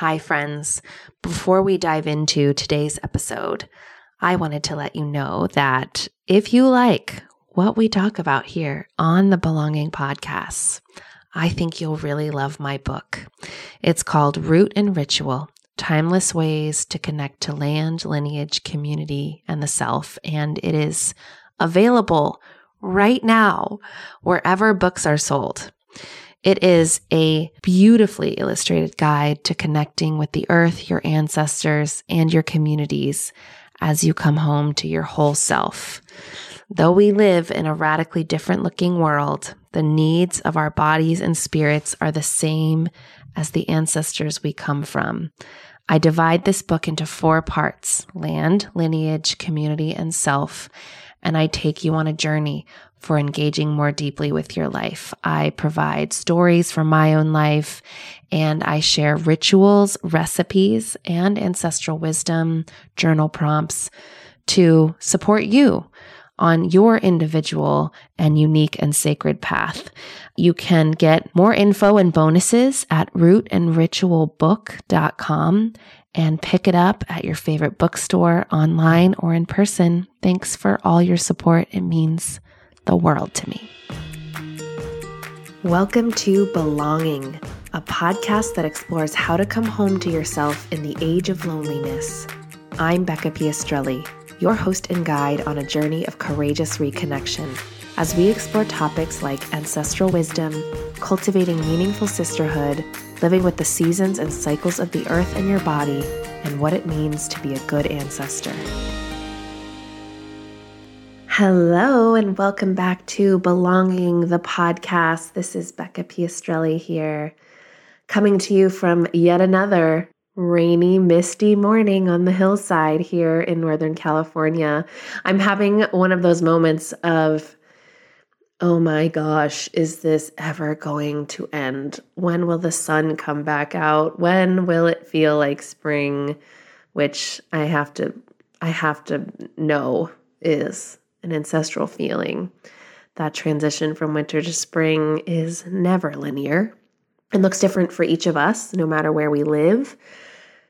Hi, friends. Before we dive into today's episode, I wanted to let you know that if you like what we talk about here on the Belonging Podcasts, I think you'll really love my book. It's called Root and Ritual Timeless Ways to Connect to Land, Lineage, Community, and the Self. And it is available right now wherever books are sold. It is a beautifully illustrated guide to connecting with the earth, your ancestors, and your communities as you come home to your whole self. Though we live in a radically different looking world, the needs of our bodies and spirits are the same as the ancestors we come from. I divide this book into four parts land, lineage, community, and self. And I take you on a journey for engaging more deeply with your life. I provide stories from my own life and I share rituals, recipes, and ancestral wisdom, journal prompts to support you on your individual and unique and sacred path. You can get more info and bonuses at rootandritualbook.com and pick it up at your favorite bookstore, online, or in person. Thanks for all your support. It means the world to me. Welcome to Belonging, a podcast that explores how to come home to yourself in the age of loneliness. I'm Becca Piastrelli, your host and guide on a journey of courageous reconnection as we explore topics like ancestral wisdom, cultivating meaningful sisterhood, living with the seasons and cycles of the earth in your body, and what it means to be a good ancestor. Hello, and welcome back to Belonging the Podcast. This is Becca Piastrelli here, coming to you from yet another rainy, misty morning on the hillside here in Northern California. I'm having one of those moments of oh my gosh, is this ever going to end? When will the sun come back out? When will it feel like spring? Which I have to I have to know is an ancestral feeling. That transition from winter to spring is never linear. It looks different for each of us, no matter where we live.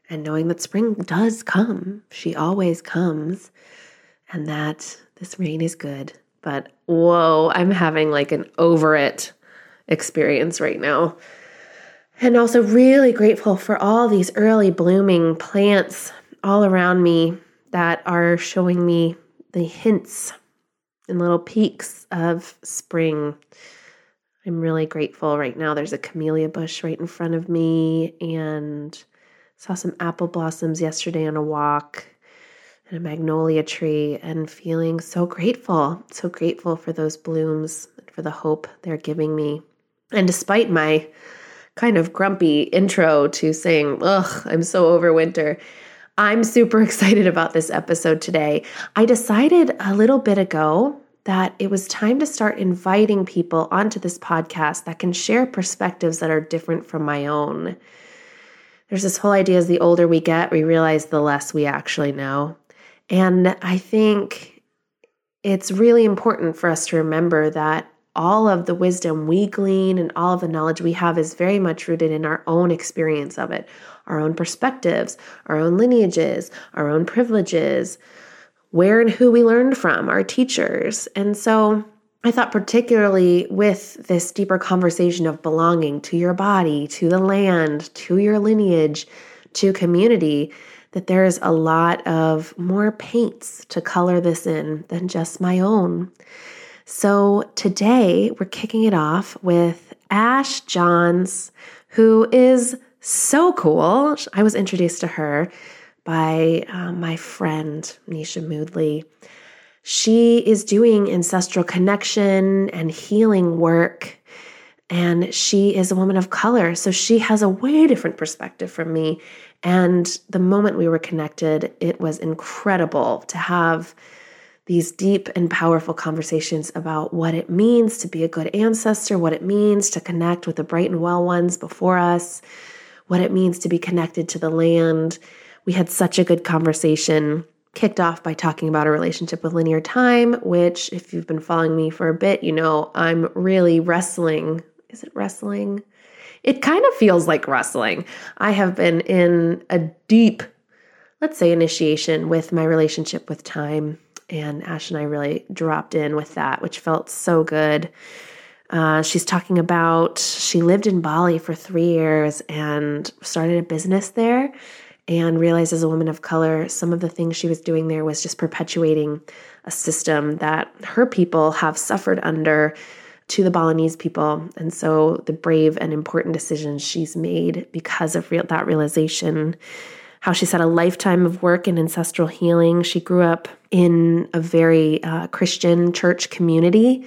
And knowing that spring does come, she always comes, and that this rain is good but whoa, I'm having like an over it experience right now. And also, really grateful for all these early blooming plants all around me that are showing me the hints and little peaks of spring. I'm really grateful right now. There's a camellia bush right in front of me, and saw some apple blossoms yesterday on a walk and a magnolia tree and feeling so grateful, so grateful for those blooms, and for the hope they're giving me. And despite my kind of grumpy intro to saying, ugh, I'm so over winter, I'm super excited about this episode today. I decided a little bit ago that it was time to start inviting people onto this podcast that can share perspectives that are different from my own. There's this whole idea as the older we get, we realize the less we actually know. And I think it's really important for us to remember that all of the wisdom we glean and all of the knowledge we have is very much rooted in our own experience of it, our own perspectives, our own lineages, our own privileges, where and who we learned from, our teachers. And so I thought, particularly with this deeper conversation of belonging to your body, to the land, to your lineage, to community, that there is a lot of more paints to color this in than just my own. So today we're kicking it off with Ash Johns, who is so cool. I was introduced to her by uh, my friend Nisha Moodley. She is doing ancestral connection and healing work and she is a woman of color. So she has a way different perspective from me. And the moment we were connected, it was incredible to have these deep and powerful conversations about what it means to be a good ancestor, what it means to connect with the bright and well ones before us, what it means to be connected to the land. We had such a good conversation. Kicked off by talking about a relationship with linear time, which, if you've been following me for a bit, you know I'm really wrestling. Is it wrestling? it kind of feels like wrestling. I have been in a deep, let's say, initiation with my relationship with time. And Ash and I really dropped in with that, which felt so good. Uh, she's talking about she lived in Bali for three years and started a business there and realized as a woman of color, some of the things she was doing there was just perpetuating a system that her people have suffered under to the Balinese people. And so the brave and important decisions she's made because of real, that realization. How she's had a lifetime of work in ancestral healing. She grew up in a very uh, Christian church community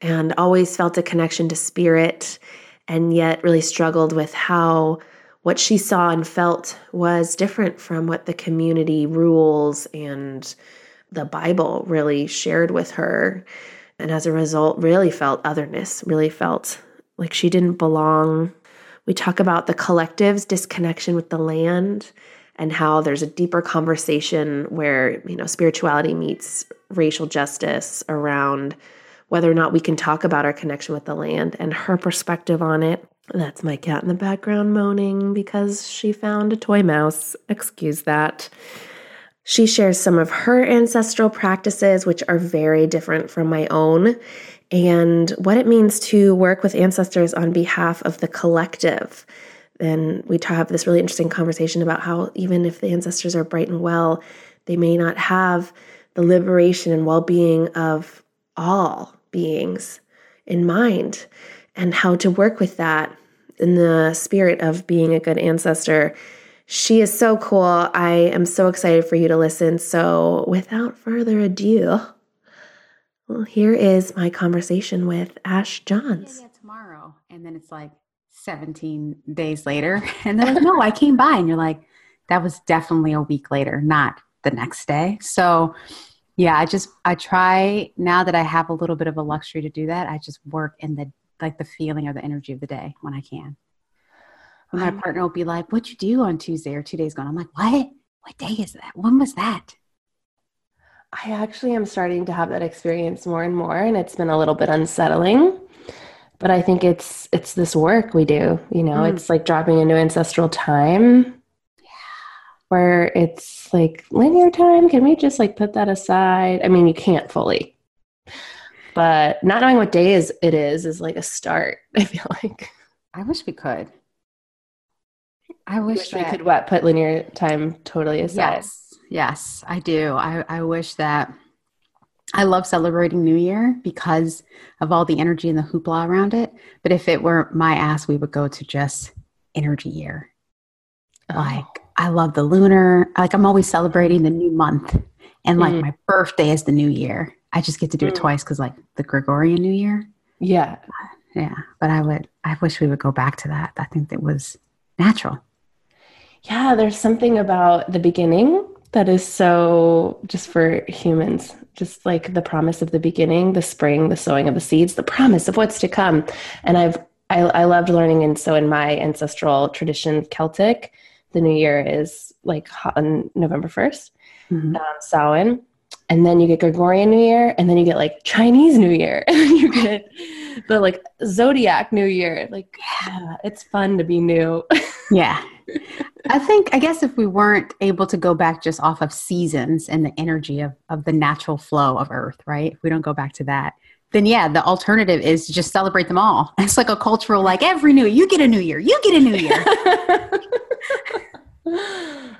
and always felt a connection to spirit, and yet really struggled with how what she saw and felt was different from what the community rules and the Bible really shared with her. And as a result, really felt otherness, really felt like she didn't belong. We talk about the collective's disconnection with the land and how there's a deeper conversation where, you know, spirituality meets racial justice around whether or not we can talk about our connection with the land and her perspective on it. That's my cat in the background moaning because she found a toy mouse. Excuse that. She shares some of her ancestral practices, which are very different from my own, and what it means to work with ancestors on behalf of the collective. And we have this really interesting conversation about how even if the ancestors are bright and well, they may not have the liberation and well being of all beings in mind, and how to work with that in the spirit of being a good ancestor she is so cool. I am so excited for you to listen. So, without further ado, well, here is my conversation with Ash Johns. Yeah, yeah, tomorrow. And then it's like 17 days later. And they're like, no, I came by. And you're like, that was definitely a week later, not the next day. So, yeah, I just, I try now that I have a little bit of a luxury to do that. I just work in the, like the feeling or the energy of the day when I can my partner will be like, What'd you do on Tuesday or two days ago? And I'm like, What? What day is that? When was that? I actually am starting to have that experience more and more, and it's been a little bit unsettling. But I think it's it's this work we do, you know, mm. it's like dropping into ancestral time. Where it's like linear time, can we just like put that aside? I mean, you can't fully. But not knowing what day is it is is like a start, I feel like. I wish we could. I wish, wish that, we could what put linear time totally aside. Yes, yes, I do. I, I wish that I love celebrating New Year because of all the energy and the hoopla around it. But if it were my ass, we would go to just energy year. Oh. Like I love the lunar. Like I'm always celebrating the new month, and like mm. my birthday is the new year. I just get to do mm. it twice because like the Gregorian New Year. Yeah, yeah. But I would. I wish we would go back to that. I think that was natural yeah, there's something about the beginning that is so just for humans, just like the promise of the beginning, the spring, the sowing of the seeds, the promise of what's to come. And I've I, I loved learning, and so in my ancestral tradition, Celtic, the new year is like on November 1st, mm-hmm. um, Samhain, and then you get Gregorian New Year, and then you get like Chinese New Year, and then you get the like Zodiac New Year. Like, yeah, it's fun to be new. yeah, I think, I guess if we weren't able to go back just off of seasons and the energy of, of the natural flow of Earth, right? If we don't go back to that, then yeah, the alternative is to just celebrate them all. It's like a cultural, like every new you get a new year, you get a new year.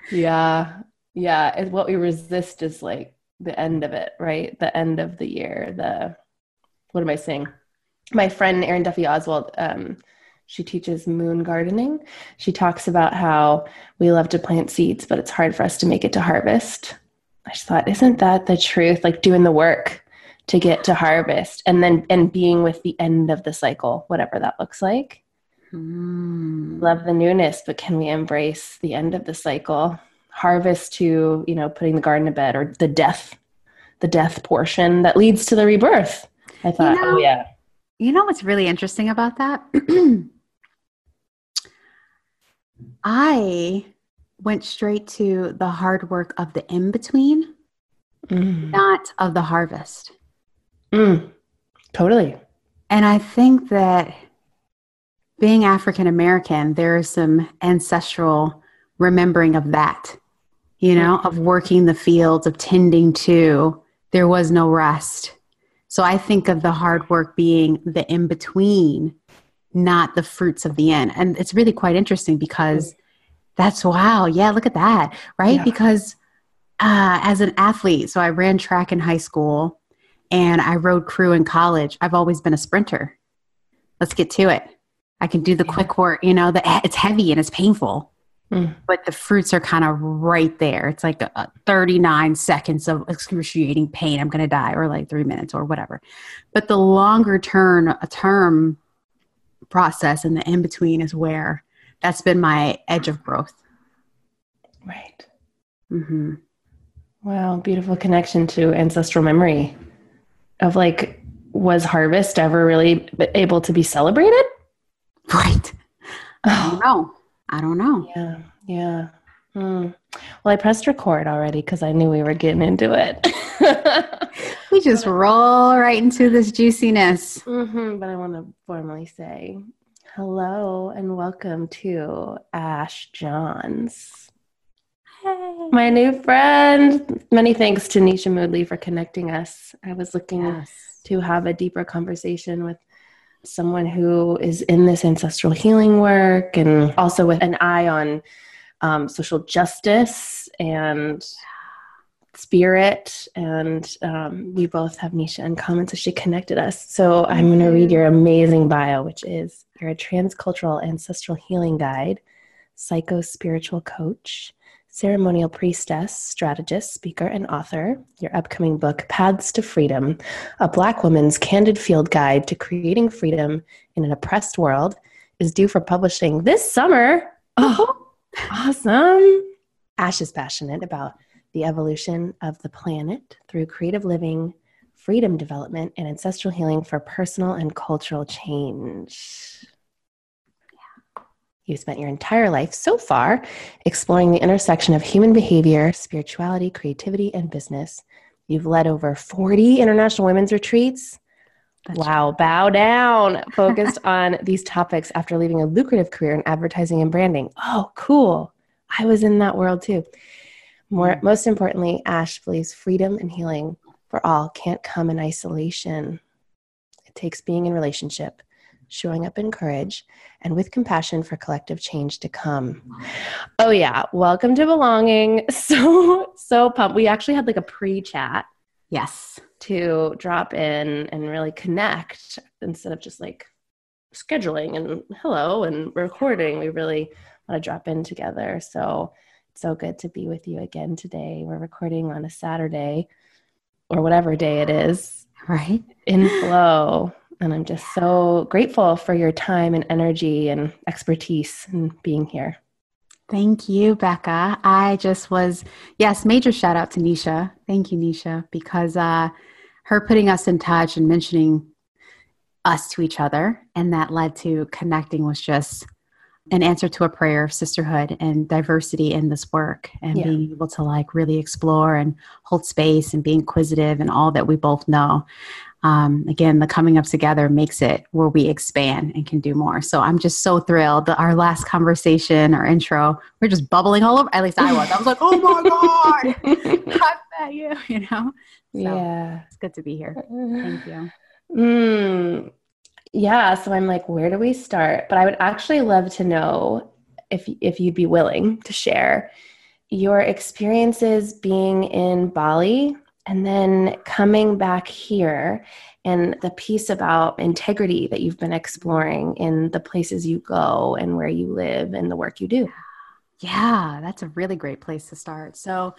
yeah. Yeah. And what we resist is like the end of it, right? The end of the year. The, what am I saying? My friend Erin Duffy Oswald, um, she teaches moon gardening. She talks about how we love to plant seeds, but it's hard for us to make it to harvest. I just thought, isn't that the truth? Like doing the work to get to harvest and then and being with the end of the cycle, whatever that looks like. Mm. Love the newness, but can we embrace the end of the cycle? Harvest to, you know, putting the garden to bed or the death, the death portion that leads to the rebirth. I thought, you know, oh yeah. You know what's really interesting about that? I went straight to the hard work of the in between, mm. not of the harvest. Mm. Totally. And I think that being African American, there is some ancestral remembering of that, you know, of working the fields, of tending to. There was no rest. So I think of the hard work being the in between, not the fruits of the end. And it's really quite interesting because that's wow. Yeah, look at that. Right? Yeah. Because uh, as an athlete, so I ran track in high school and I rode crew in college. I've always been a sprinter. Let's get to it. I can do the quick work, you know, the, it's heavy and it's painful. Mm. But the fruits are kind of right there. It's like a, a 39 seconds of excruciating pain. I'm going to die, or like three minutes, or whatever. But the longer term, a term process and the in between is where that's been my edge of growth. Right. Mm-hmm. Wow, beautiful connection to ancestral memory of like, was harvest ever really able to be celebrated? Right. I don't know. I don't know. Yeah. Yeah. Hmm. Well, I pressed record already because I knew we were getting into it. we just roll right into this juiciness. Mm-hmm, but I want to formally say hello and welcome to Ash Johns. Hey. My new friend. Many thanks to Nisha Moodley for connecting us. I was looking yes. to have a deeper conversation with someone who is in this ancestral healing work and also with an eye on um, social justice and spirit and um, we both have nisha in common so she connected us so i'm going to read your amazing bio which is you're a transcultural ancestral healing guide psycho spiritual coach ceremonial priestess, strategist, speaker, and author. Your upcoming book, Paths to Freedom A Black Woman's Candid Field Guide to Creating Freedom in an Oppressed World, is due for publishing this summer. Oh, awesome! Ash is passionate about the evolution of the planet through creative living, freedom development, and ancestral healing for personal and cultural change. You've spent your entire life so far exploring the intersection of human behavior, spirituality, creativity, and business. You've led over 40 international women's retreats. That's wow, bow down, focused on these topics after leaving a lucrative career in advertising and branding. Oh, cool. I was in that world too. More, mm. most importantly, Ash believes freedom and healing for all can't come in isolation. It takes being in relationship showing up in courage, and with compassion for collective change to come. Oh, yeah. Welcome to Belonging. So, so pumped. We actually had like a pre chat. Yes. To drop in and really connect instead of just like scheduling and hello and recording. We really want to drop in together. So, so good to be with you again today. We're recording on a Saturday or whatever day it is. Right. In flow. And I'm just so grateful for your time and energy and expertise and being here. Thank you, Becca. I just was, yes, major shout out to Nisha. Thank you, Nisha, because uh, her putting us in touch and mentioning us to each other and that led to connecting was just an answer to a prayer of sisterhood and diversity in this work and yeah. being able to like really explore and hold space and be inquisitive and all that we both know um, again, the coming up together makes it where we expand and can do more. So I'm just so thrilled. That our last conversation, our intro, we're just bubbling all over. At least I was. I was like, oh my God, cut that you, you know? So yeah. It's good to be here. Thank you. Mm, yeah. So I'm like, where do we start? But I would actually love to know if, if you'd be willing to share your experiences being in Bali and then coming back here and the piece about integrity that you've been exploring in the places you go and where you live and the work you do. Yeah, that's a really great place to start. So,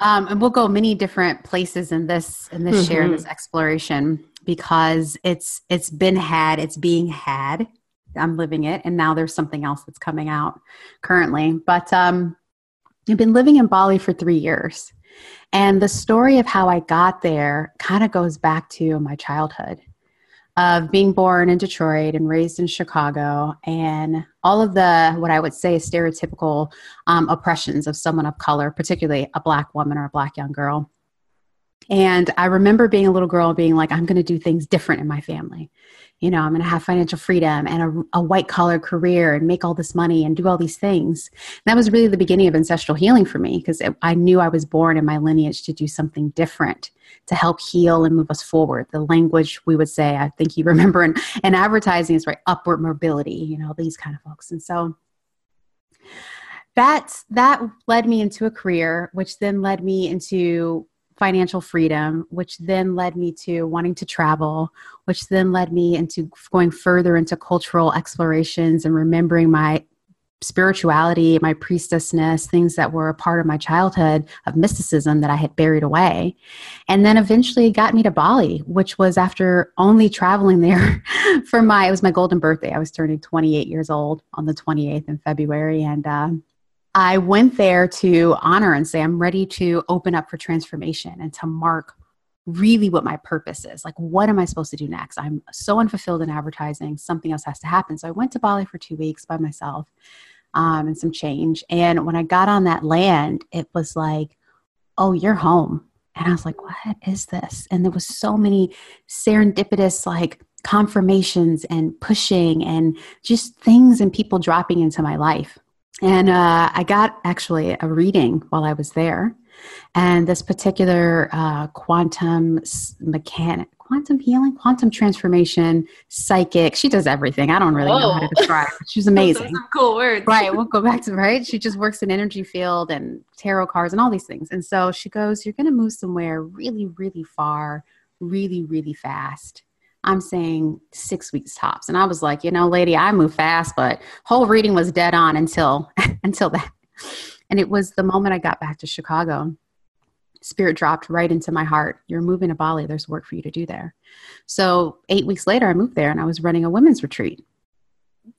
um, and we'll go many different places in this in this mm-hmm. share this exploration because it's it's been had, it's being had. I'm living it, and now there's something else that's coming out currently. But um, I've been living in Bali for three years. And the story of how I got there kind of goes back to my childhood of being born in Detroit and raised in Chicago, and all of the what I would say stereotypical um, oppressions of someone of color, particularly a black woman or a black young girl. And I remember being a little girl being like, I'm going to do things different in my family. You know, I'm going to have financial freedom and a, a white collar career and make all this money and do all these things. And that was really the beginning of ancestral healing for me because I knew I was born in my lineage to do something different to help heal and move us forward. The language we would say, I think you remember in, in advertising is right, upward mobility, you know, these kind of folks. And so that that led me into a career which then led me into financial freedom which then led me to wanting to travel which then led me into going further into cultural explorations and remembering my spirituality my priestessness things that were a part of my childhood of mysticism that i had buried away. And then eventually got me to bali which was after only traveling there for my it was my golden birthday. I was turning 28 years old on the 28th in february. And uh, I went there to honor and say, I'm ready to open up for transformation and to mark really what my purpose is. Like, what am I supposed to do next? I'm so unfulfilled in advertising. Something else has to happen. So I went to Bali for two weeks by myself um, and some change. And when I got on that land, it was like, oh, you're home. And I was like, what is this? And there was so many serendipitous, like, confirmations and pushing and just things and people dropping into my life and uh, I got actually a reading while I was there. And this particular uh, quantum mechanic, quantum healing, quantum transformation, psychic, she does everything. I don't really Whoa. know how to describe it. She's amazing. cool words. Right. We'll go back to, right? She just works in energy field and tarot cards and all these things. And so she goes, You're going to move somewhere really, really far, really, really fast I'm saying six weeks tops. And I was like, you know, lady, I move fast, but whole reading was dead on until until that. And it was the moment I got back to Chicago. Spirit dropped right into my heart. You're moving to Bali. There's work for you to do there. So eight weeks later, I moved there and I was running a women's retreat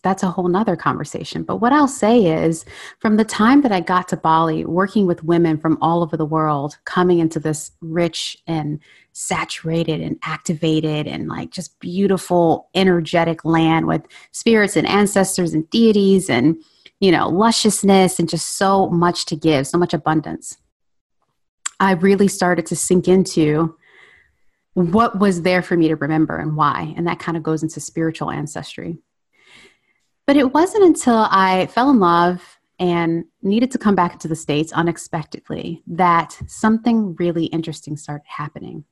that's a whole nother conversation. But what I'll say is from the time that I got to Bali, working with women from all over the world, coming into this rich and saturated and activated and like just beautiful, energetic land with spirits and ancestors and deities and, you know, lusciousness and just so much to give, so much abundance. I really started to sink into what was there for me to remember and why. And that kind of goes into spiritual ancestry. But it wasn't until I fell in love and needed to come back into the States unexpectedly that something really interesting started happening.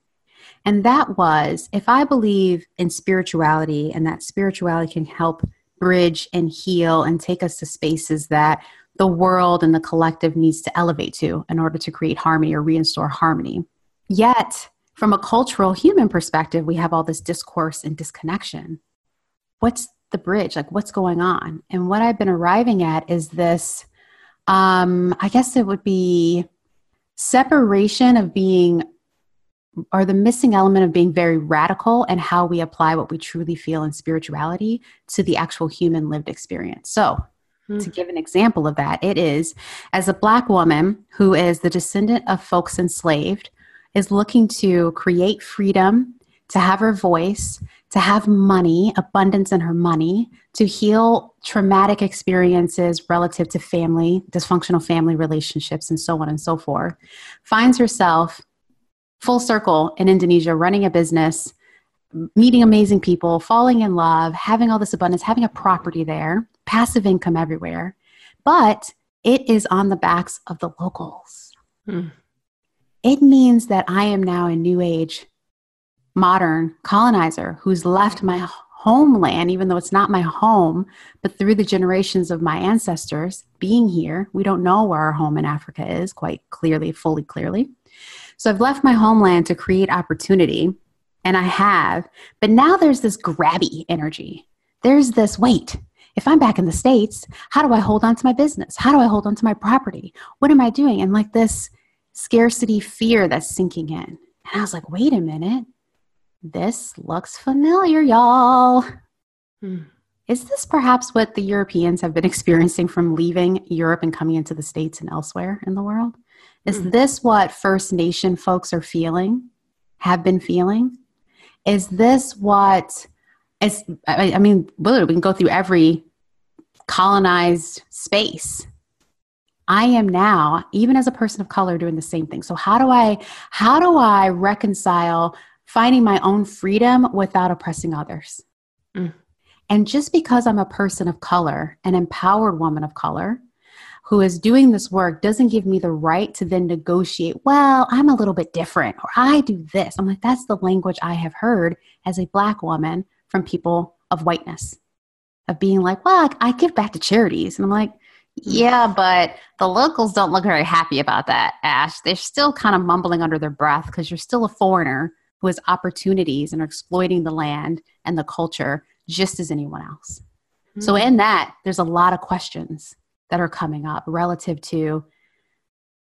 And that was if I believe in spirituality and that spirituality can help bridge and heal and take us to spaces that the world and the collective needs to elevate to in order to create harmony or reinstore harmony. Yet, from a cultural human perspective, we have all this discourse and disconnection. What's the bridge like what's going on and what i've been arriving at is this um i guess it would be separation of being or the missing element of being very radical and how we apply what we truly feel in spirituality to the actual human lived experience so mm. to give an example of that it is as a black woman who is the descendant of folks enslaved is looking to create freedom to have her voice to have money, abundance in her money, to heal traumatic experiences relative to family, dysfunctional family relationships, and so on and so forth, finds herself full circle in Indonesia, running a business, meeting amazing people, falling in love, having all this abundance, having a property there, passive income everywhere. But it is on the backs of the locals. Hmm. It means that I am now a new age modern colonizer who's left my homeland, even though it's not my home, but through the generations of my ancestors being here, we don't know where our home in Africa is quite clearly, fully clearly. So I've left my homeland to create opportunity, and I have, but now there's this grabby energy. There's this wait. If I'm back in the States, how do I hold on to my business? How do I hold on to my property? What am I doing? And like this scarcity fear that's sinking in. And I was like, wait a minute this looks familiar, y'all. Hmm. Is this perhaps what the Europeans have been experiencing from leaving Europe and coming into the States and elsewhere in the world? Is hmm. this what First Nation folks are feeling, have been feeling? Is this what is, I, I mean, we can go through every colonized space. I am now, even as a person of color, doing the same thing. So how do I how do I reconcile finding my own freedom without oppressing others? Mm. And just because I'm a person of color, an empowered woman of color, who is doing this work doesn't give me the right to then negotiate, well, I'm a little bit different or I do this. I'm like, that's the language I have heard as a black woman from people of whiteness, of being like, well, I give back to charities. And I'm like, yeah, but the locals don't look very happy about that, Ash. They're still kind of mumbling under their breath because you're still a foreigner who has opportunities and are exploiting the land and the culture just as anyone else. Mm-hmm. So, in that, there's a lot of questions that are coming up relative to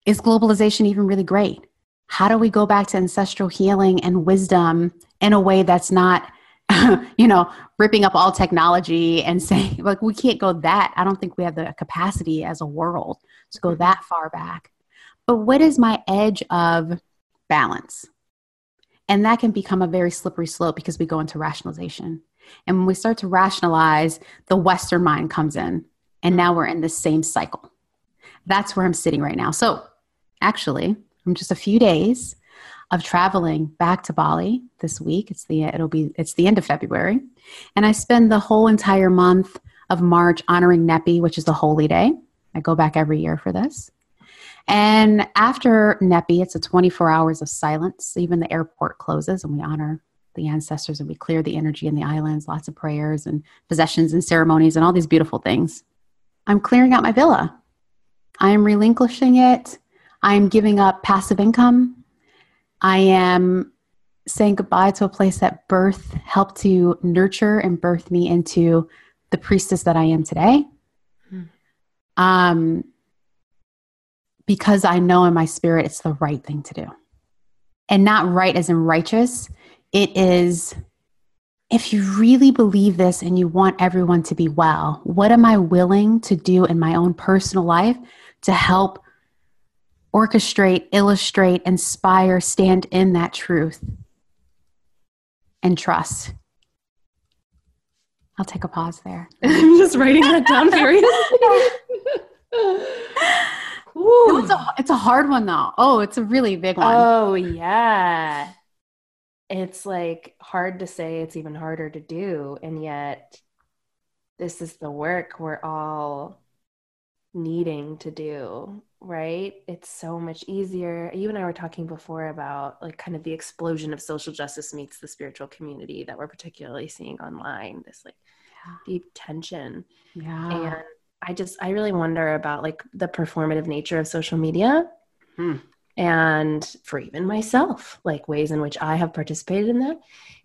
is globalization even really great? How do we go back to ancestral healing and wisdom in a way that's not, you know, ripping up all technology and saying, like, we can't go that. I don't think we have the capacity as a world to go that far back. But what is my edge of balance? And that can become a very slippery slope because we go into rationalization. And when we start to rationalize, the Western mind comes in and now we're in the same cycle. That's where I'm sitting right now. So, actually, I'm just a few days of traveling back to Bali this week. It's the it'll be it's the end of February, and I spend the whole entire month of March honoring Nyepi, which is the holy day. I go back every year for this. And after Nyepi, it's a 24 hours of silence. Even the airport closes, and we honor the ancestors and we clear the energy in the islands. Lots of prayers and possessions and ceremonies and all these beautiful things. I'm clearing out my villa. I am relinquishing it. I am giving up passive income. I am saying goodbye to a place that birth helped to nurture and birth me into the priestess that I am today. Hmm. Um, because I know in my spirit it's the right thing to do. And not right as in righteous, it is if you really believe this and you want everyone to be well, what am I willing to do in my own personal life to help orchestrate, illustrate, inspire, stand in that truth and trust? I'll take a pause there. I'm just writing that down furiously. it's, a, it's a hard one though. Oh, it's a really big one. Oh, yeah it's like hard to say it's even harder to do and yet this is the work we're all needing to do right it's so much easier you and i were talking before about like kind of the explosion of social justice meets the spiritual community that we're particularly seeing online this like yeah. deep tension yeah and i just i really wonder about like the performative nature of social media hmm and for even myself, like ways in which I have participated in that.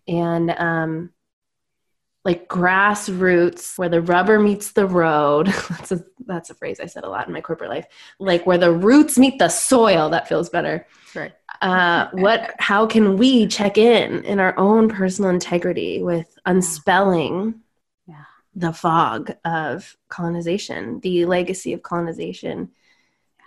And um, like grassroots, where the rubber meets the road. that's a that's a phrase I said a lot in my corporate life. Like where the roots meet the soil. That feels better. Right. Uh, what? How can we check in in our own personal integrity with unspelling. The fog of colonization, the legacy of colonization?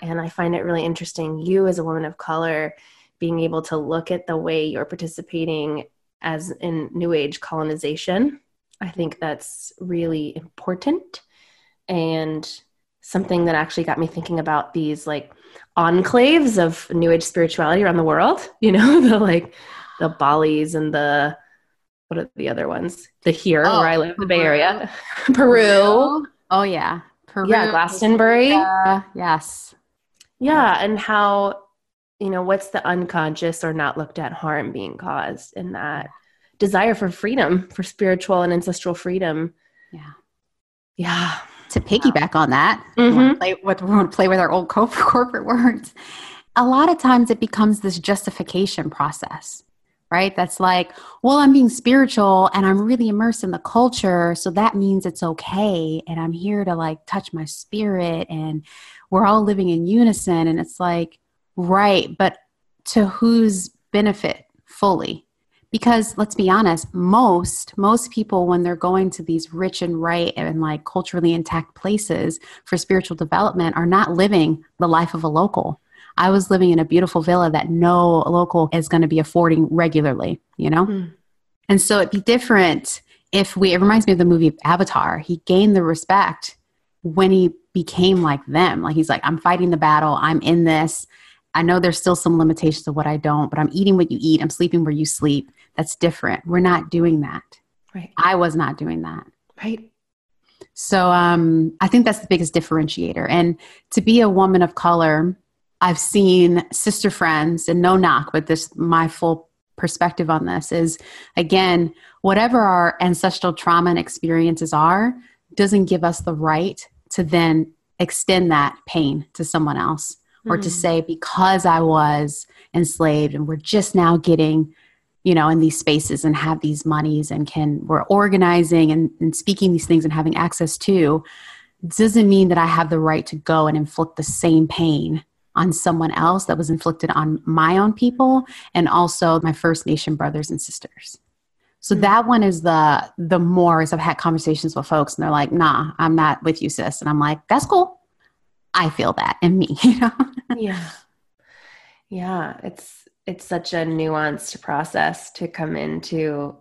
And I find it really interesting, you as a woman of color, being able to look at the way you're participating as in New Age colonization. I think that's really important and something that actually got me thinking about these like enclaves of New Age spirituality around the world. You know, the like the Balis and the what are the other ones? The here oh, where I live, the Bay Area, Peru. Oh yeah, Peru. Yeah, Glastonbury. Uh, yes. Yeah, and how you know what's the unconscious or not looked at harm being caused in that desire for freedom, for spiritual and ancestral freedom. Yeah. Yeah. To piggyback on that, mm-hmm. play with we want to play with our old corporate words. A lot of times it becomes this justification process right? That's like, well, I'm being spiritual and I'm really immersed in the culture. So that means it's okay. And I'm here to like touch my spirit and we're all living in unison and it's like right but to whose benefit fully because let's be honest most most people when they're going to these rich and right and like culturally intact places for spiritual development are not living the life of a local i was living in a beautiful villa that no local is going to be affording regularly you know mm. and so it'd be different if we it reminds me of the movie avatar he gained the respect when he became like them. Like he's like, I'm fighting the battle. I'm in this. I know there's still some limitations of what I don't, but I'm eating what you eat. I'm sleeping where you sleep. That's different. We're not doing that. Right. I was not doing that. Right. So um, I think that's the biggest differentiator. And to be a woman of color, I've seen sister friends, and no knock, but this my full perspective on this is again, whatever our ancestral trauma and experiences are, doesn't give us the right to then extend that pain to someone else or to hmm. say because I was enslaved and we're just now getting you know in these spaces and have these monies and can we're organizing and, and speaking these things and having access to doesn't mean that I have the right to go and inflict the same pain on someone else that was inflicted on my own people and also my First Nation brothers and sisters. So mm-hmm. that one is the the more as I've had conversations with folks and they're like, nah, I'm not with you, sis. And I'm like, that's cool. I feel that in me, you know? yeah. Yeah. It's it's such a nuanced process to come into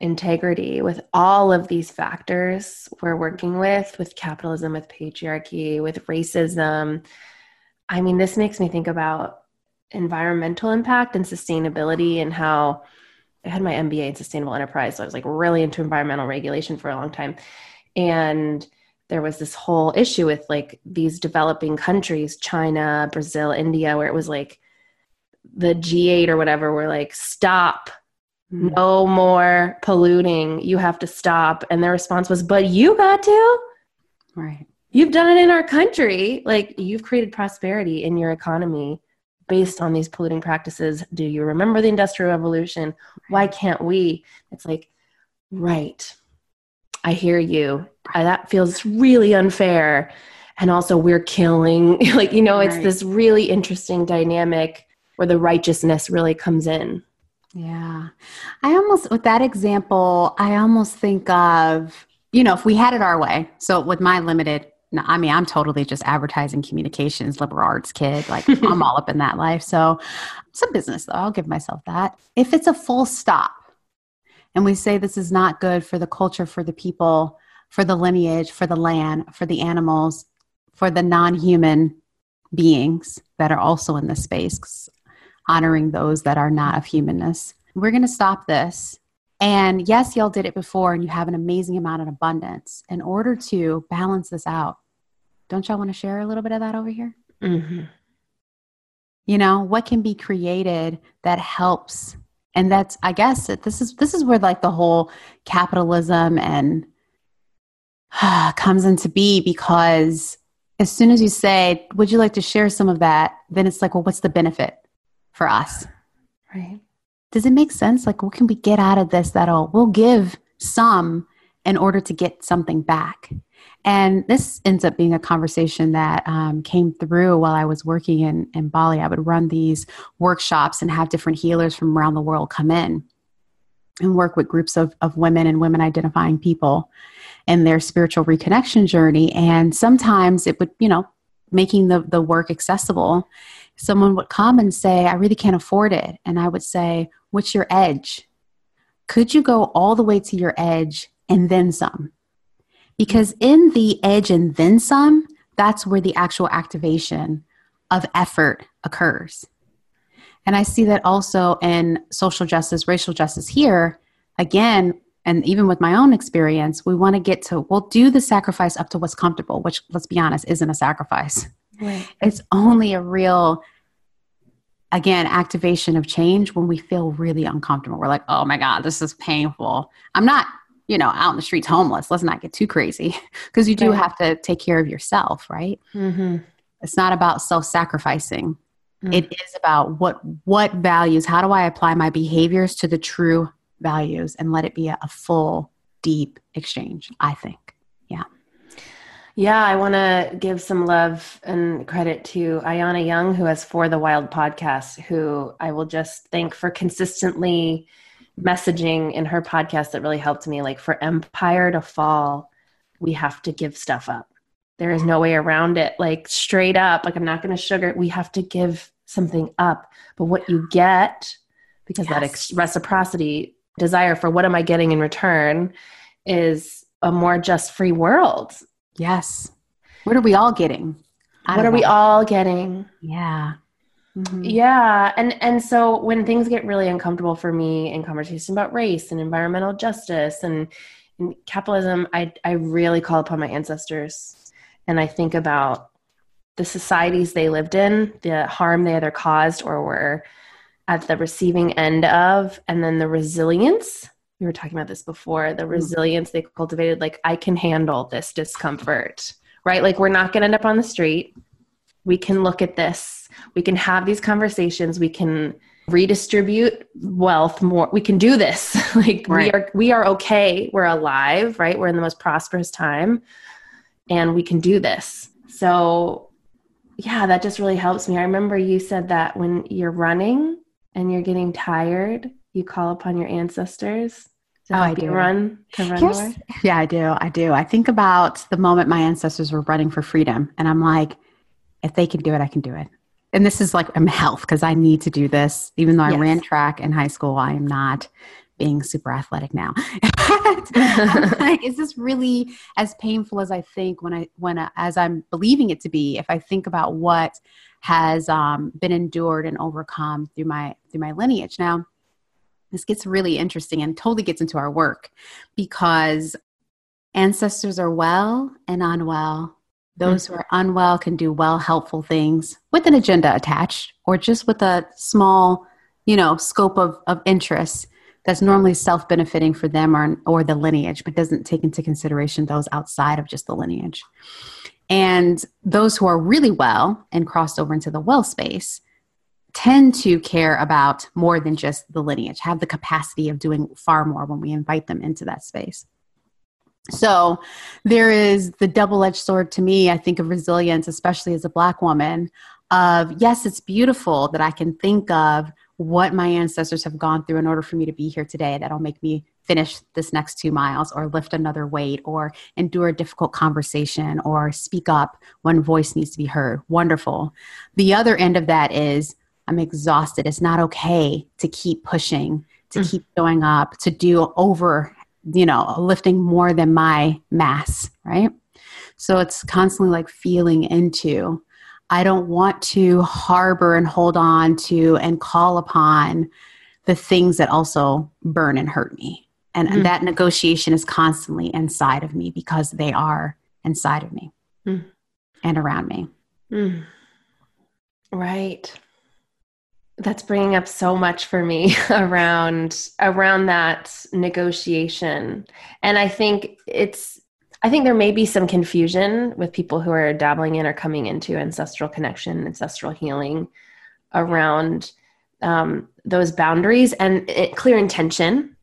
integrity with all of these factors we're working with with capitalism with patriarchy with racism i mean this makes me think about environmental impact and sustainability and how i had my mba in sustainable enterprise so i was like really into environmental regulation for a long time and there was this whole issue with like these developing countries, China, Brazil, India, where it was like the G8 or whatever were like, stop, no more polluting. You have to stop. And their response was, but you got to. Right. You've done it in our country. Like you've created prosperity in your economy based on these polluting practices. Do you remember the Industrial Revolution? Why can't we? It's like, right. I hear you that feels really unfair and also we're killing like you know it's right. this really interesting dynamic where the righteousness really comes in yeah i almost with that example i almost think of you know if we had it our way so with my limited I mean, I'm totally just advertising communications, liberal arts kid. Like, I'm all up in that life. So, it's a business, though. I'll give myself that. If it's a full stop and we say this is not good for the culture, for the people, for the lineage, for the land, for the animals, for the non human beings that are also in this space, honoring those that are not of humanness. We're going to stop this. And yes, y'all did it before and you have an amazing amount of abundance. In order to balance this out, don't y'all want to share a little bit of that over here? Mm-hmm. You know, what can be created that helps? And that's, I guess, this is this is where like the whole capitalism and comes into be because as soon as you say, Would you like to share some of that? Then it's like, Well, what's the benefit for us? Right. Does it make sense? Like, what can we get out of this that'll, we'll give some in order to get something back? And this ends up being a conversation that um, came through while I was working in, in Bali. I would run these workshops and have different healers from around the world come in and work with groups of, of women and women identifying people and their spiritual reconnection journey. And sometimes it would, you know, making the, the work accessible, someone would come and say, I really can't afford it. And I would say, What's your edge? Could you go all the way to your edge and then some? Because in the edge and then some, that's where the actual activation of effort occurs. And I see that also in social justice, racial justice here. Again, and even with my own experience, we want to get to, we'll do the sacrifice up to what's comfortable, which, let's be honest, isn't a sacrifice. Right. It's only a real, again, activation of change when we feel really uncomfortable. We're like, oh my God, this is painful. I'm not, you know, out in the streets homeless. Let's not get too crazy because you do right. have to take care of yourself, right? Mm-hmm. It's not about self sacrificing. Mm. It is about what what values, how do I apply my behaviors to the true values and let it be a, a full, deep exchange, I think. Yeah. Yeah, I want to give some love and credit to Ayana Young, who has For the Wild podcast, who I will just thank for consistently messaging in her podcast that really helped me. Like, for empire to fall, we have to give stuff up. There is no way around it. Like, straight up, like, I'm not going to sugar, we have to give something up. But what you get, because yes. that ex- reciprocity desire for what am I getting in return is a more just free world. Yes. What are we all getting? What are we all getting? Yeah. Mm-hmm. Yeah, and and so when things get really uncomfortable for me in conversation about race and environmental justice and, and capitalism, I I really call upon my ancestors, and I think about the societies they lived in, the harm they either caused or were at the receiving end of, and then the resilience. We were talking about this before. The mm-hmm. resilience they cultivated, like I can handle this discomfort, right? Like we're not going to end up on the street. We can look at this. We can have these conversations. We can redistribute wealth more. We can do this. Like right. we are we are okay. We're alive right? We're in the most prosperous time and we can do this. So yeah that just really helps me. I remember you said that when you're running and you're getting tired you call upon your ancestors. To oh, I do. run to run Yeah, I do. I do. I think about the moment my ancestors were running for freedom, and I'm like, if they can do it, I can do it and this is like I'm health because I need to do this. Even though I ran track in high school, I am not being super athletic now. like, is this really as painful as I think when I when I, as I'm believing it to be? If I think about what has um, been endured and overcome through my through my lineage, now this gets really interesting and totally gets into our work because ancestors are well and unwell those who are unwell can do well, helpful things with an agenda attached or just with a small, you know, scope of, of interest that's normally self benefiting for them or, or the lineage, but doesn't take into consideration those outside of just the lineage. And those who are really well and crossed over into the well space tend to care about more than just the lineage, have the capacity of doing far more when we invite them into that space. So there is the double edged sword to me, I think, of resilience, especially as a Black woman. Of yes, it's beautiful that I can think of what my ancestors have gone through in order for me to be here today. That'll make me finish this next two miles or lift another weight or endure a difficult conversation or speak up when voice needs to be heard. Wonderful. The other end of that is I'm exhausted. It's not okay to keep pushing, to mm. keep showing up, to do over you know, lifting more than my mass, right? So it's constantly like feeling into. I don't want to harbor and hold on to and call upon the things that also burn and hurt me. And mm. that negotiation is constantly inside of me because they are inside of me mm. and around me. Mm. Right that's bringing up so much for me around around that negotiation. And i think it's i think there may be some confusion with people who are dabbling in or coming into ancestral connection ancestral healing around um, those boundaries and it, clear intention.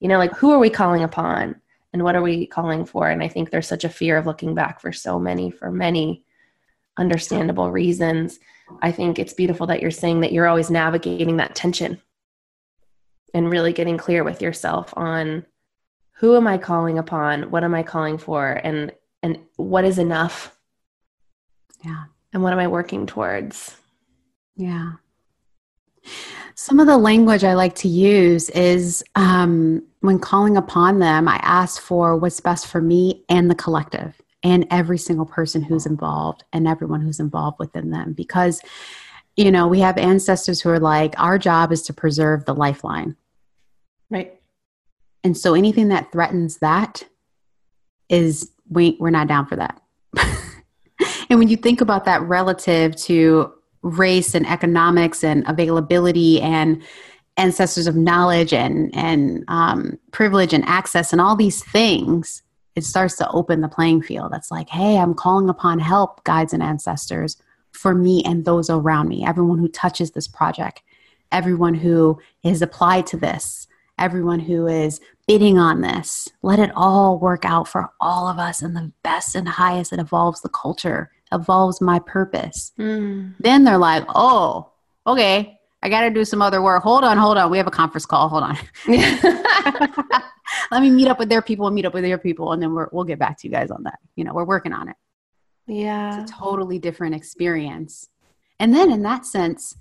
You know like who are we calling upon and what are we calling for? And i think there's such a fear of looking back for so many for many understandable reasons I think it's beautiful that you're saying that you're always navigating that tension and really getting clear with yourself on who am I calling upon? What am I calling for? And and what is enough? Yeah. And what am I working towards? Yeah. Some of the language I like to use is um, when calling upon them, I ask for what's best for me and the collective and every single person who's involved and everyone who's involved within them. Because you know we have ancestors who are like our job is to preserve the lifeline. Right. And so anything that threatens that is we, we're not down for that. And when you think about that relative to race and economics and availability and ancestors of knowledge and and um, privilege and access and all these things it starts to open the playing field. That's like, hey, I'm calling upon help, guides and ancestors, for me and those around me, everyone who touches this project, everyone who is applied to this, everyone who is bidding on this. Let it all work out for all of us in the best and highest. It evolves the culture, evolves my purpose. Mm. Then they're like, oh, okay, I got to do some other work. Hold on, hold on. We have a conference call. Hold on. Let me meet up with their people and meet up with their people, and then we will get back to you guys on that. You know, we're working on it. Yeah. It's a totally different experience. And then in that sense,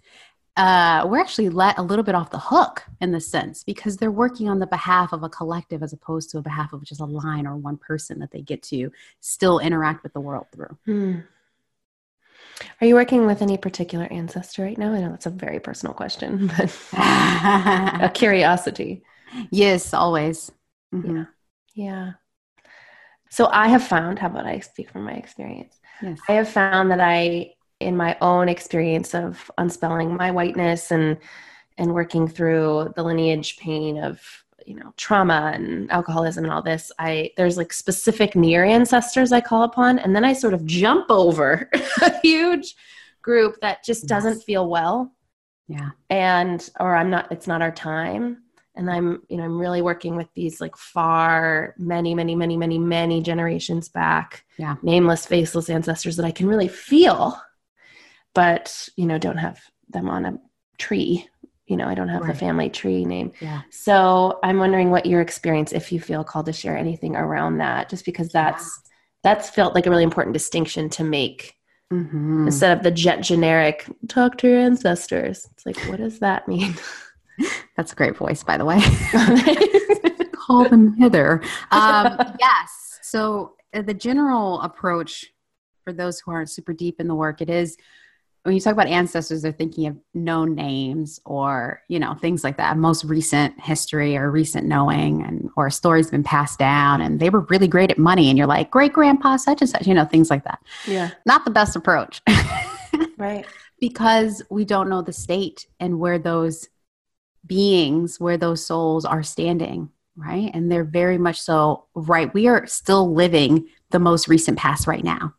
uh, we're actually let a little bit off the hook in the sense because they're working on the behalf of a collective as opposed to a behalf of just a line or one person that they get to still interact with the world through. Hmm. Are you working with any particular ancestor right now? I know that's a very personal question, but a curiosity. Yes, always. Mm-hmm. Yeah. Yeah. So I have found, how about I speak from my experience? Yes. I have found that I in my own experience of unspelling my whiteness and and working through the lineage pain of you know trauma and alcoholism and all this i there's like specific near ancestors i call upon and then i sort of jump over a huge group that just yes. doesn't feel well. Yeah. And or i'm not it's not our time. And i'm you know i'm really working with these like far many many many many many generations back yeah. nameless faceless ancestors that i can really feel but you know don't have them on a tree you know i don't have right. the family tree name yeah. so i'm wondering what your experience if you feel called to share anything around that just because that's yeah. that's felt like a really important distinction to make mm-hmm. instead of the jet generic talk to your ancestors it's like what does that mean that's a great voice by the way call them hither um, yes so uh, the general approach for those who aren't super deep in the work it is when you talk about ancestors, they're thinking of known names or, you know, things like that, most recent history or recent knowing and or a story's been passed down and they were really great at money and you're like, great grandpa such and such, you know, things like that. Yeah. Not the best approach. right. Because we don't know the state and where those beings, where those souls are standing, right? And they're very much so right. We are still living the most recent past right now.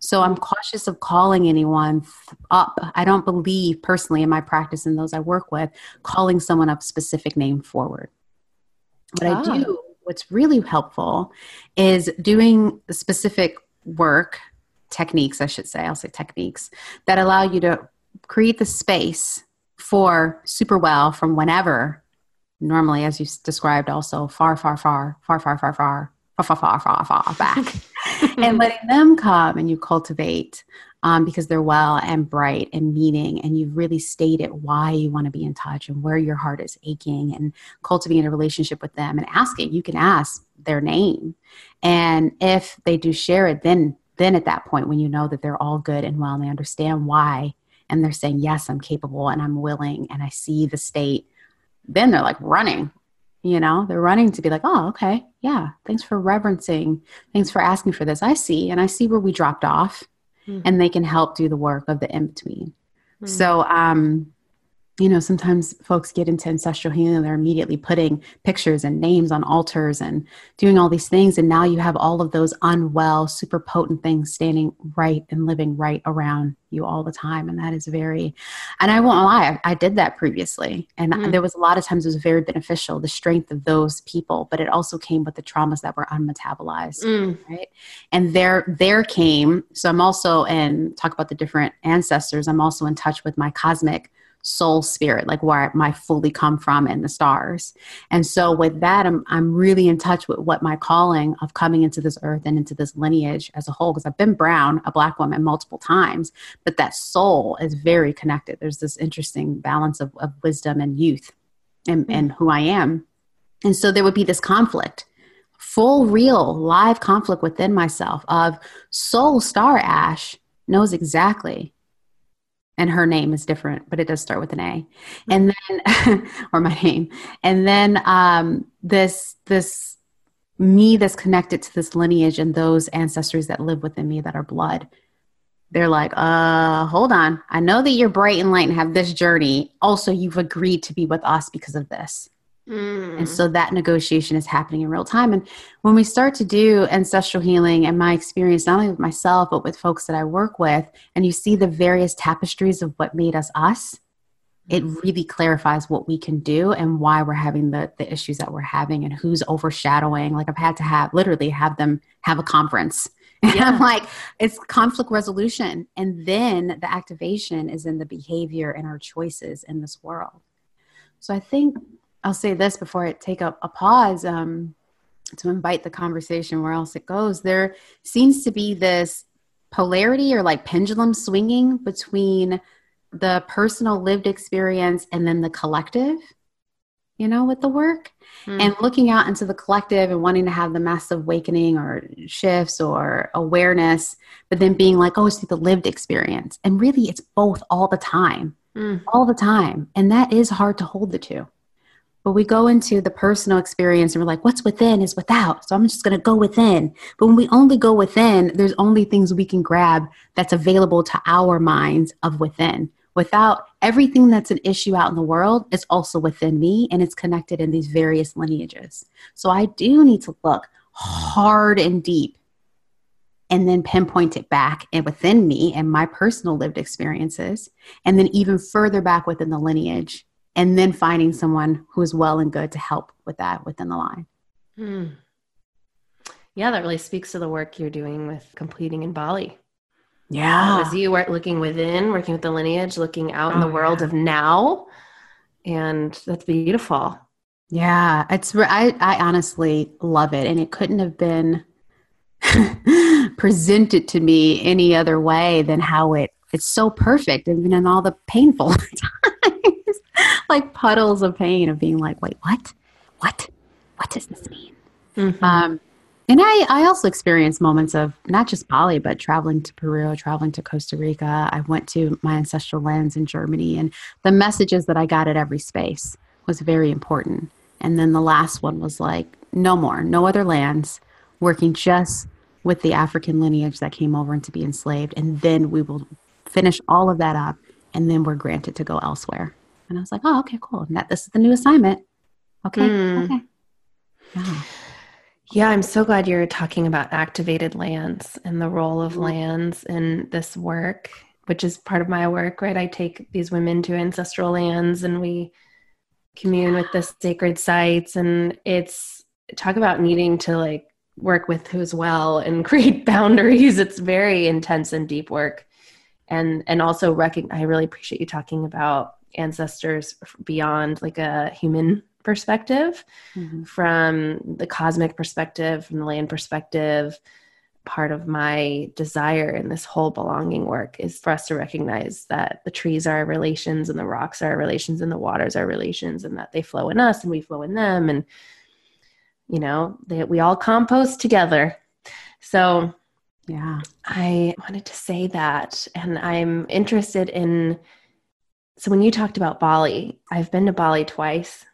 So I'm cautious of calling anyone up. I don't believe personally in my practice and those I work with calling someone up specific name forward. What ah. I do, what's really helpful is doing specific work techniques, I should say, I'll say techniques that allow you to create the space for super well from whenever normally as you described also far far far far far far far far, far, far, far, back, and letting them come and you cultivate um, because they're well and bright and meaning, and you've really stated why you want to be in touch and where your heart is aching, and cultivating a relationship with them and asking. You can ask their name, and if they do share it, then then at that point when you know that they're all good and well and they understand why and they're saying yes i'm capable and i'm willing and i see the state then they're like running you know they're running to be like oh okay. Yeah. Thanks for reverencing. Thanks for asking for this. I see. And i see where we dropped off. Mm-hmm. and they can help do the work of the in between mm-hmm. so um you know, sometimes folks get into ancestral healing and they're immediately putting pictures and names on altars and doing all these things. And now you have all of those unwell, super potent things standing right and living right around you all the time. And that is very, and I won't lie, I, I did that previously. And mm. there was a lot of times it was very beneficial, the strength of those people, but it also came with the traumas that were unmetabolized. Mm. Right. And there, there came, so I'm also, and talk about the different ancestors, I'm also in touch with my cosmic soul spirit, like where I fully come from in the stars. And so with that, I'm, I'm really in touch with what my calling of coming into this earth and into this lineage as a whole, because I've been brown, a black woman multiple times, but that soul is very connected. There's this interesting balance of, of wisdom and youth and, and who I am. And so there would be this conflict full real live conflict within myself of soul star ash knows exactly and her name is different, but it does start with an A. And then, or my name, and then um, this this me that's connected to this lineage and those ancestors that live within me that are blood. They're like, uh, hold on. I know that you're bright and light and have this journey. Also, you've agreed to be with us because of this. Mm. And so that negotiation is happening in real time. And when we start to do ancestral healing, and my experience, not only with myself, but with folks that I work with, and you see the various tapestries of what made us us, it mm. really clarifies what we can do and why we're having the, the issues that we're having and who's overshadowing. Like I've had to have literally have them have a conference. And yeah. I'm like, it's conflict resolution. And then the activation is in the behavior and our choices in this world. So I think I'll say this before I take a, a pause um, to invite the conversation where else it goes. There seems to be this polarity or like pendulum swinging between the personal lived experience and then the collective, you know, with the work. Mm. And looking out into the collective and wanting to have the massive awakening or shifts or awareness, but then being like, oh, it's the lived experience. And really, it's both all the time, mm. all the time. And that is hard to hold the two. But we go into the personal experience and we're like, what's within is without. So I'm just going to go within. But when we only go within, there's only things we can grab that's available to our minds of within. Without everything that's an issue out in the world is also within me and it's connected in these various lineages. So I do need to look hard and deep and then pinpoint it back and within me and my personal lived experiences and then even further back within the lineage and then finding someone who is well and good to help with that within the line. Hmm. Yeah, that really speaks to the work you're doing with completing in Bali. Yeah. As you are looking within, working with the lineage, looking out oh, in the world yeah. of now. And that's beautiful. Yeah, it's I I honestly love it and it couldn't have been presented to me any other way than how it it's so perfect even in all the painful times like puddles of pain of being like wait what what what does this mean mm-hmm. um, and I, I also experienced moments of not just Bali, but traveling to Peru, traveling to Costa Rica. I went to my ancestral lands in Germany, and the messages that I got at every space was very important. And then the last one was like, no more, no other lands, working just with the African lineage that came over and to be enslaved. And then we will finish all of that up, and then we're granted to go elsewhere. And I was like, oh, okay, cool. And that this is the new assignment. Okay, mm. okay. Yeah. Yeah, I'm so glad you're talking about activated lands and the role of mm-hmm. lands in this work, which is part of my work, right? I take these women to ancestral lands and we commune with the sacred sites and it's talk about needing to like work with who's well and create boundaries. It's very intense and deep work and and also recognize i really appreciate you talking about ancestors beyond like a human perspective mm-hmm. from the cosmic perspective from the land perspective part of my desire in this whole belonging work is for us to recognize that the trees are our relations and the rocks are our relations and the waters are relations and that they flow in us and we flow in them and you know that we all compost together so yeah. I wanted to say that. And I'm interested in. So, when you talked about Bali, I've been to Bali twice.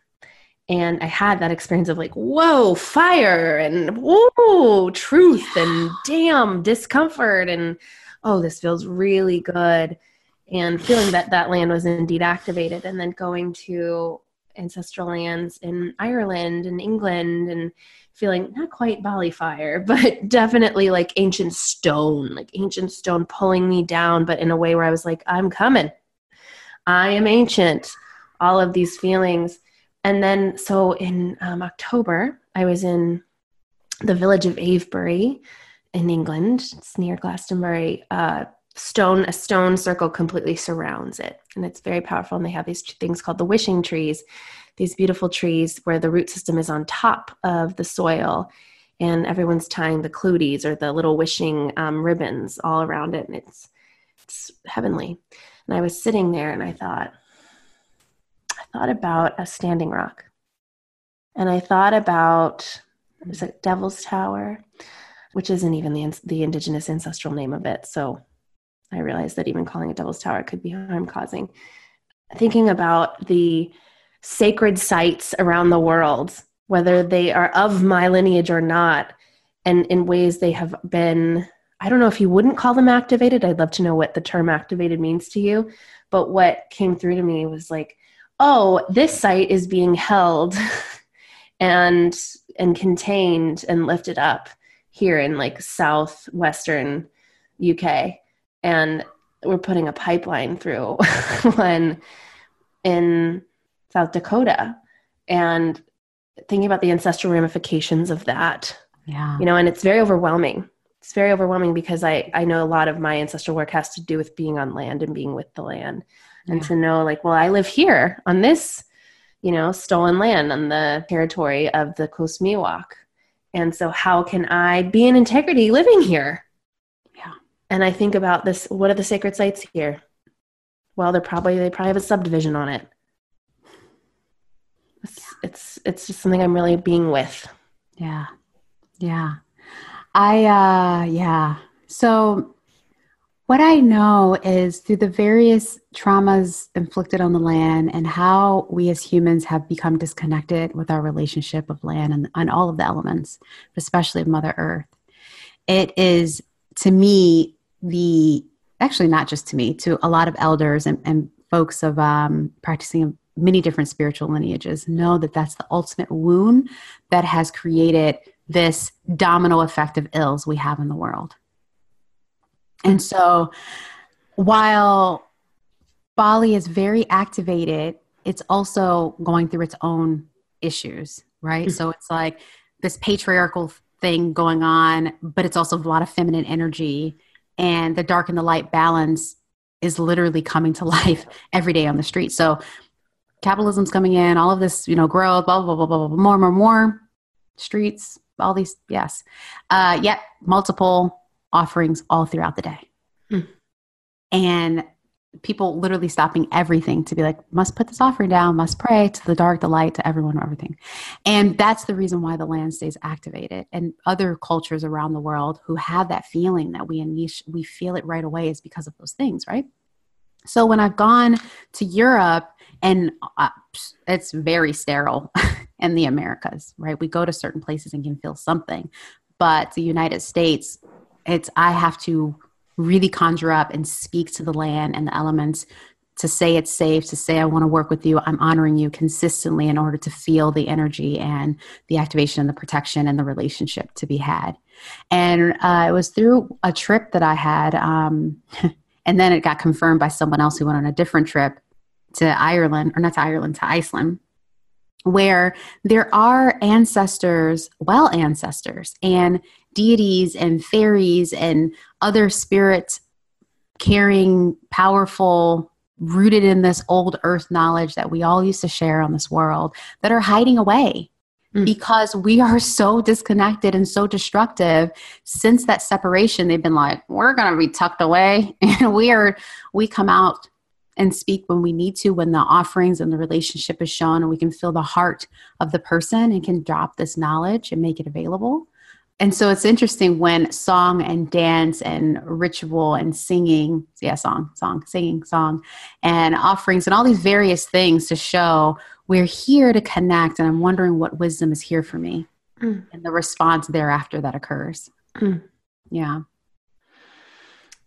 And I had that experience of like, whoa, fire and whoa, truth yeah. and damn, discomfort. And oh, this feels really good. And feeling that that land was indeed activated. And then going to ancestral lands in Ireland and England and feeling not quite Bali fire, but definitely like ancient stone, like ancient stone pulling me down, but in a way where I was like, I'm coming. I am ancient. All of these feelings. And then, so in um, October, I was in the village of Avebury in England. It's near Glastonbury. Uh, stone, a stone circle completely surrounds it. And it's very powerful. And they have these things called the wishing trees these beautiful trees where the root system is on top of the soil and everyone's tying the clooties or the little wishing um, ribbons all around it and it's it's heavenly and i was sitting there and i thought i thought about a standing rock and i thought about there's a devil's tower which isn't even the, the indigenous ancestral name of it so i realized that even calling it devil's tower could be harm causing thinking about the sacred sites around the world, whether they are of my lineage or not, and in ways they have been. I don't know if you wouldn't call them activated. I'd love to know what the term activated means to you. But what came through to me was like, oh, this site is being held and and contained and lifted up here in like southwestern UK. And we're putting a pipeline through when in South Dakota and thinking about the ancestral ramifications of that. Yeah. You know, and it's very overwhelming. It's very overwhelming because I, I know a lot of my ancestral work has to do with being on land and being with the land. And yeah. to know, like, well, I live here on this, you know, stolen land on the territory of the Coast Miwok. And so, how can I be in integrity living here? Yeah. And I think about this what are the sacred sites here? well, they're probably they probably have a subdivision on it. It's it's it's just something I'm really being with. Yeah. Yeah. I uh yeah. So what I know is through the various traumas inflicted on the land and how we as humans have become disconnected with our relationship of land and, and all of the elements, especially Mother Earth. It is to me the actually not just to me, to a lot of elders and, and folks of um, practicing many different spiritual lineages know that that's the ultimate wound that has created this domino effect of ills we have in the world. And so while Bali is very activated, it's also going through its own issues, right? Mm-hmm. So it's like this patriarchal thing going on, but it's also a lot of feminine energy and the dark and the light balance is literally coming to life every day on the street. So capitalism's coming in, all of this, you know, growth, blah, blah, blah, blah, blah, blah more, more, more streets, all these, yes. Uh, yet multiple offerings all throughout the day. Hmm. And people literally stopping everything to be like, must put this offering down, must pray to the dark, the light, to everyone, everything. And that's the reason why the land stays activated. And other cultures around the world who have that feeling that we unleash, we feel it right away is because of those things, right? So when I've gone to Europe, and uh, it's very sterile in the Americas, right? We go to certain places and can feel something, but the United States, it's I have to really conjure up and speak to the land and the elements to say it's safe, to say I want to work with you, I'm honoring you consistently in order to feel the energy and the activation and the protection and the relationship to be had. And uh, it was through a trip that I had, um, and then it got confirmed by someone else who went on a different trip to Ireland, or not to Ireland, to Iceland, where there are ancestors, well ancestors, and deities and fairies and other spirits carrying powerful rooted in this old earth knowledge that we all used to share on this world that are hiding away mm. because we are so disconnected and so destructive since that separation they've been like we're going to be tucked away and we are we come out and speak when we need to when the offerings and the relationship is shown and we can feel the heart of the person and can drop this knowledge and make it available and so it's interesting when song and dance and ritual and singing, yeah, song, song, singing, song, and offerings and all these various things to show we're here to connect. And I'm wondering what wisdom is here for me mm. and the response thereafter that occurs. Mm. Yeah.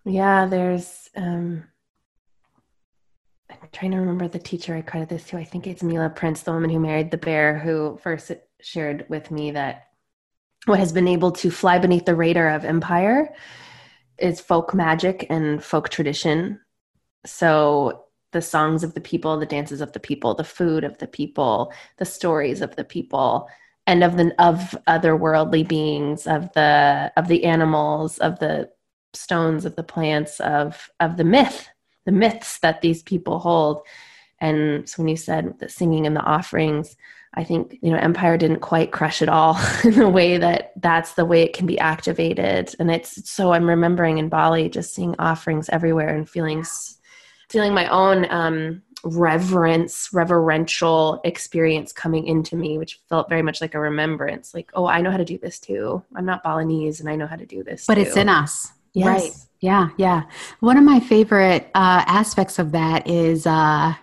Yeah, there's, um, I'm trying to remember the teacher I credit this to. I think it's Mila Prince, the woman who married the bear, who first shared with me that what has been able to fly beneath the radar of empire is folk magic and folk tradition. So the songs of the people, the dances of the people, the food of the people, the stories of the people, and of the of otherworldly beings, of the of the animals, of the stones, of the plants, of of the myth, the myths that these people hold. And so when you said the singing and the offerings, I think, you know, Empire didn't quite crush it all in the way that that's the way it can be activated. And it's so I'm remembering in Bali just seeing offerings everywhere and feeling, feeling my own um, reverence, reverential experience coming into me, which felt very much like a remembrance. Like, oh, I know how to do this too. I'm not Balinese and I know how to do this. But too. it's in us. Yes. Right. Yeah. Yeah. One of my favorite uh, aspects of that is, uh,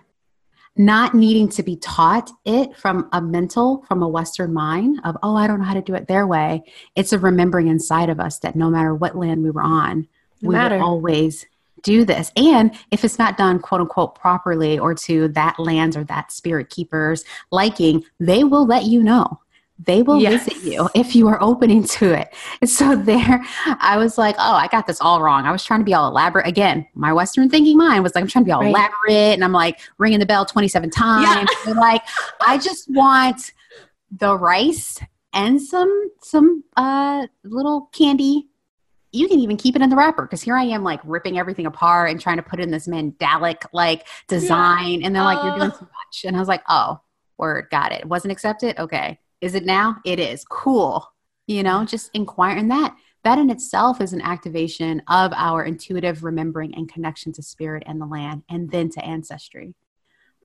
not needing to be taught it from a mental, from a Western mind of, oh, I don't know how to do it their way. It's a remembering inside of us that no matter what land we were on, we will always do this. And if it's not done, quote unquote, properly or to that land's or that spirit keeper's liking, they will let you know they will yes. visit you if you are opening to it. And so there, I was like, oh, I got this all wrong. I was trying to be all elaborate. Again, my Western thinking mind was like, I'm trying to be all right. elaborate. And I'm like ringing the bell 27 times. Yeah. like, I just want the rice and some, some, uh, little candy. You can even keep it in the wrapper because here I am like ripping everything apart and trying to put in this mandalic like design. Yeah. And they're like, you're doing too much. And I was like, oh, word, got it. Wasn't accepted? Okay is it now? It is. Cool. You know, just inquire in that. that in itself is an activation of our intuitive remembering and connection to spirit and the land, and then to ancestry.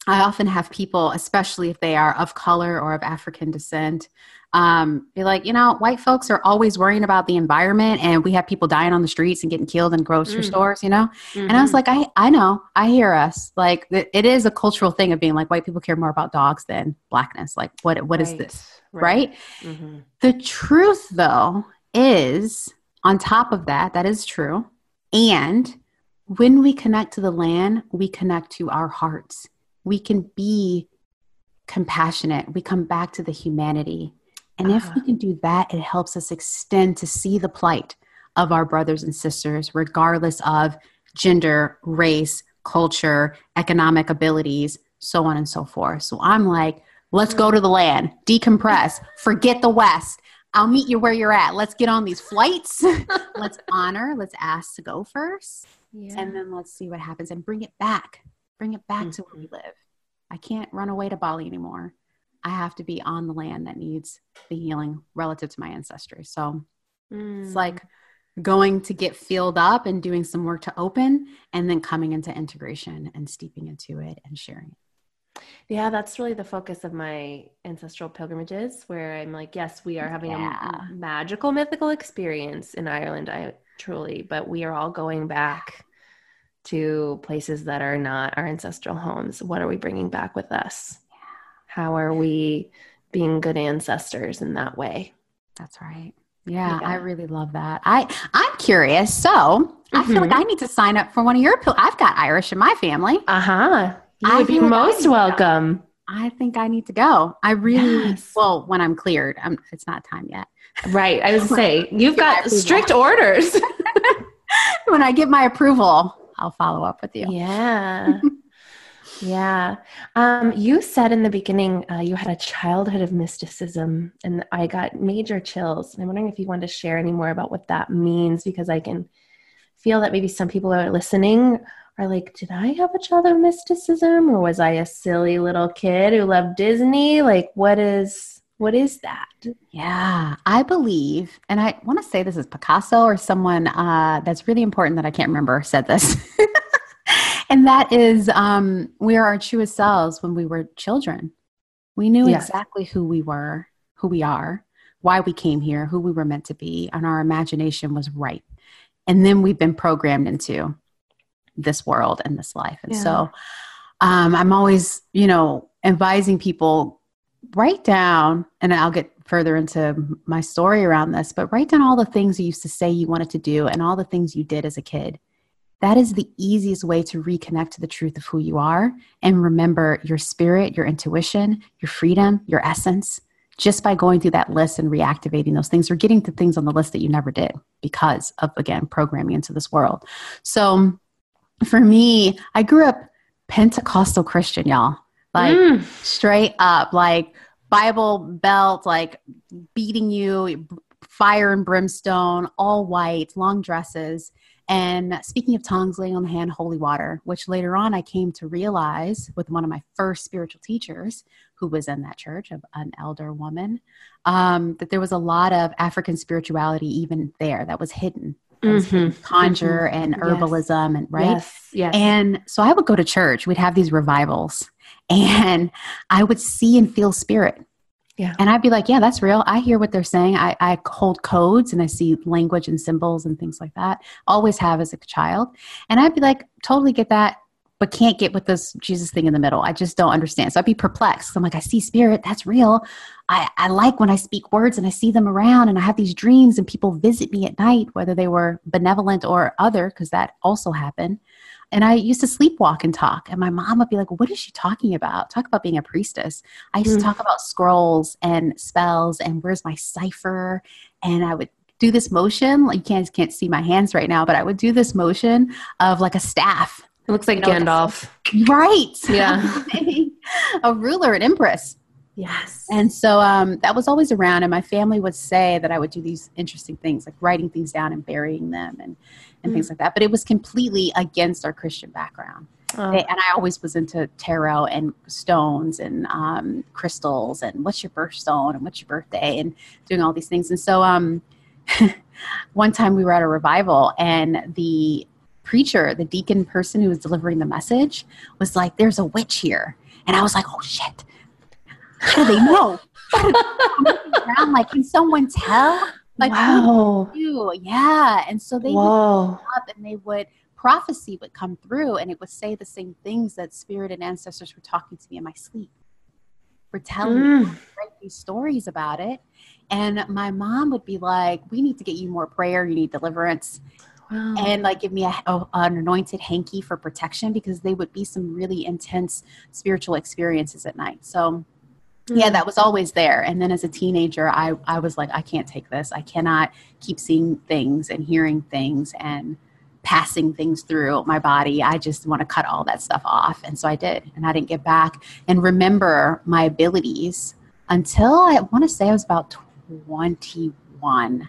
I often have people, especially if they are of color or of African descent, um, be like, you know, white folks are always worrying about the environment, and we have people dying on the streets and getting killed in grocery mm. stores, you know. Mm-hmm. And I was mm-hmm. like, I, I know, I hear us. Like, it is a cultural thing of being like, white people care more about dogs than blackness. Like, what, what right. is this, right? right? Mm-hmm. The truth, though, is on top of that, that is true, and when we connect to the land, we connect to our hearts we can be compassionate. We come back to the humanity. And uh-huh. if we uh-huh. can do that, it helps us extend to see the plight of our brothers and sisters, regardless of gender, race, culture, economic abilities, so on and so forth. So I'm like, let's go to the land, decompress, forget the West. I'll meet you where you're at. Let's get on these flights. let's honor, let's ask to go first. Yeah. And then let's see what happens and bring it back Bring it back mm-hmm. to where we live. I can't run away to Bali anymore. I have to be on the land that needs the healing relative to my ancestry. So mm. it's like going to get filled up and doing some work to open and then coming into integration and steeping into it and sharing. Yeah, that's really the focus of my ancestral pilgrimages, where I'm like, yes, we are having yeah. a magical, mythical experience in Ireland. I truly, but we are all going back to places that are not our ancestral homes. What are we bringing back with us? How are we being good ancestors in that way? That's right. Yeah, yeah. I really love that. I I'm curious. So mm-hmm. I feel like mm-hmm. I need to sign up for one of your. I've got Irish in my family. Uh huh. You would be most welcome. I think I need to go. I really yes. well when I'm cleared. I'm, it's not time yet. Right. I was say you've got strict orders. when I get my approval, I'll follow up with you. Yeah. yeah. Um, you said in the beginning uh, you had a childhood of mysticism, and I got major chills. And I'm wondering if you wanted to share any more about what that means, because I can feel that maybe some people are listening are like, did I have a childhood of mysticism, or was I a silly little kid who loved Disney? Like, what is what is that? Yeah, I believe, and I want to say this is Picasso or someone uh, that's really important that I can't remember said this. and that is, um, we are our truest selves when we were children. We knew yes. exactly who we were, who we are, why we came here, who we were meant to be, and our imagination was right. And then we've been programmed into this world and this life. And yeah. so um, I'm always, you know, advising people write down, and I'll get further into my story around this, but write down all the things you used to say you wanted to do and all the things you did as a kid. That is the easiest way to reconnect to the truth of who you are and remember your spirit, your intuition, your freedom, your essence, just by going through that list and reactivating those things or getting to things on the list that you never did because of, again, programming into this world. So for me, I grew up Pentecostal Christian, y'all like mm. straight up, like Bible belt, like beating you, fire and brimstone, all white, long dresses. And speaking of tongues, laying on the hand, holy water, which later on I came to realize with one of my first spiritual teachers who was in that church, an elder woman, um, that there was a lot of African spirituality even there that was hidden. Mm-hmm. Conjure mm-hmm. and herbalism, yes. and right? Yes, yes. And so I would go to church. We'd have these revivals, and I would see and feel spirit. Yeah. And I'd be like, yeah, that's real. I hear what they're saying. I, I hold codes and I see language and symbols and things like that. Always have as a child. And I'd be like, totally get that, but can't get with this Jesus thing in the middle. I just don't understand. So I'd be perplexed. I'm like, I see spirit. That's real. I, I like when I speak words and I see them around and I have these dreams and people visit me at night, whether they were benevolent or other, because that also happened. And I used to sleepwalk and talk. And my mom would be like, What is she talking about? Talk about being a priestess. I used mm. to talk about scrolls and spells and where's my cipher. And I would do this motion. Like you can't, can't see my hands right now, but I would do this motion of like a staff. It looks like you know, Gandalf. Right. Yeah. a ruler, an empress. Yes. And so um, that was always around. And my family would say that I would do these interesting things like writing things down and burying them and and mm-hmm. things like that. But it was completely against our Christian background. Oh. and I always was into tarot and stones and um, crystals and what's your birthstone and what's your birthday and doing all these things. And so, um, one time we were at a revival and the preacher, the deacon person who was delivering the message, was like, There's a witch here. And I was like, Oh shit. How do they know? around, like, can someone tell? Like, wow. Yeah. And so they Whoa. would up and they would prophecy would come through and it would say the same things that spirit and ancestors were talking to me in my sleep. Were telling Mm. me these stories about it. And my mom would be like, We need to get you more prayer, you need deliverance Wow. and like give me a, a- an anointed hanky for protection because they would be some really intense spiritual experiences at night so yeah Mm. that was always there. And then as a teenager i i was like i can't take this. I cannot keep seeing things and hearing things and passing things through my body. I just want to cut all that stuff off. And so i did and i didn't get back. And remember my abilities until i want to say i was about 21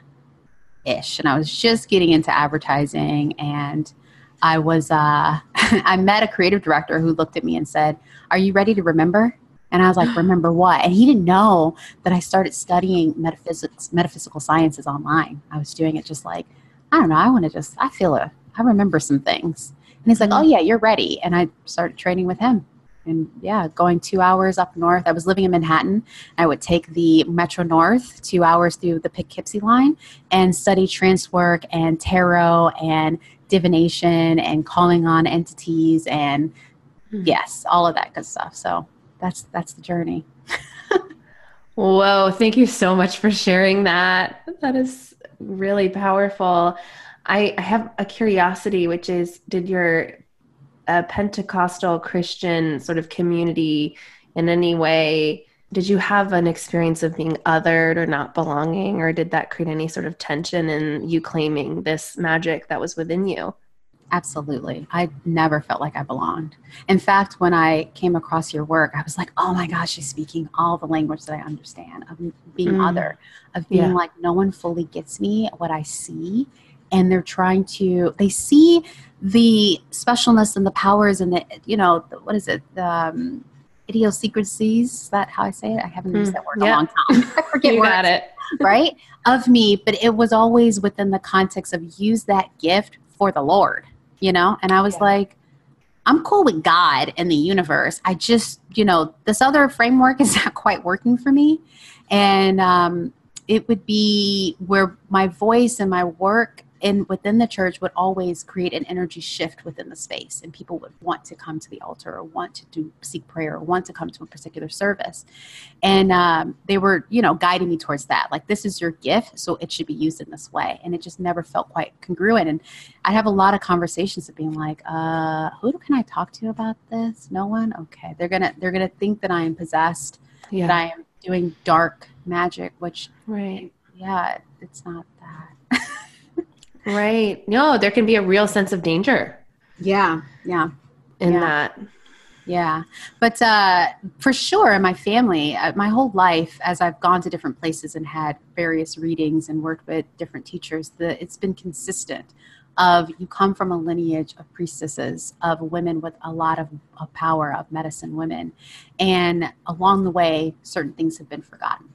ish and i was just getting into advertising and i was uh i met a creative director who looked at me and said are you ready to remember and i was like remember what? And he didn't know that i started studying metaphysics metaphysical sciences online. I was doing it just like i don't know i want to just i feel a i remember some things. And he's like oh yeah you're ready. And i started training with him. And yeah going two hours up north i was living in manhattan. I would take the metro north two hours through the poughkeepsie line and study trance work and tarot and divination and calling on entities and Hmm. yes all of that good stuff. So that's that's the journey Whoa, thank you so much for sharing that. That is really powerful. I, I have a curiosity, which is did your uh, Pentecostal Christian sort of community in any way, did you have an experience of being othered or not belonging, or did that create any sort of tension in you claiming this magic that was within you? Absolutely. I never felt like I belonged. In fact, when I came across your work, I was like, oh my gosh, she's speaking all the language that I understand of being Mm. other, of being Yeah. like, no one fully gets me, what I see. And they're trying to, they see the specialness and the powers and the, you know, the, what is it? The um, idiosyncrasies. Is that how I say it? I haven't used Mm, that word in yeah. a long time. I forget you words got it. right of me but it was always within the context of use that gift for the lord you know? And i was Yeah. like i'm cool with god and the universe. I just you know this other framework is not quite working for me. And um, it would be where my voice and my work in within the church would always create an energy shift within the space and people would want to come to the altar or want to do seek prayer or want to come to a particular service. And um, they were you know guiding me towards that like this is your gift so it should be used in this way. And it just never felt quite congruent. And i have a lot of conversations of being like uh who can i talk to about this? No one? Okay they're gonna they're gonna think that i am possessed that i am doing dark magic which Right. yeah it's not Right. No, there can be a real sense of danger yeah yeah in Yeah. that. Yeah, but uh, for sure, in my family, uh, my whole life, as I've gone to different places and had various readings and worked with different teachers, the, it's been consistent. Of you come from a lineage of priestesses, of women with a lot of, of power, of medicine women, and along the way, certain things have been forgotten.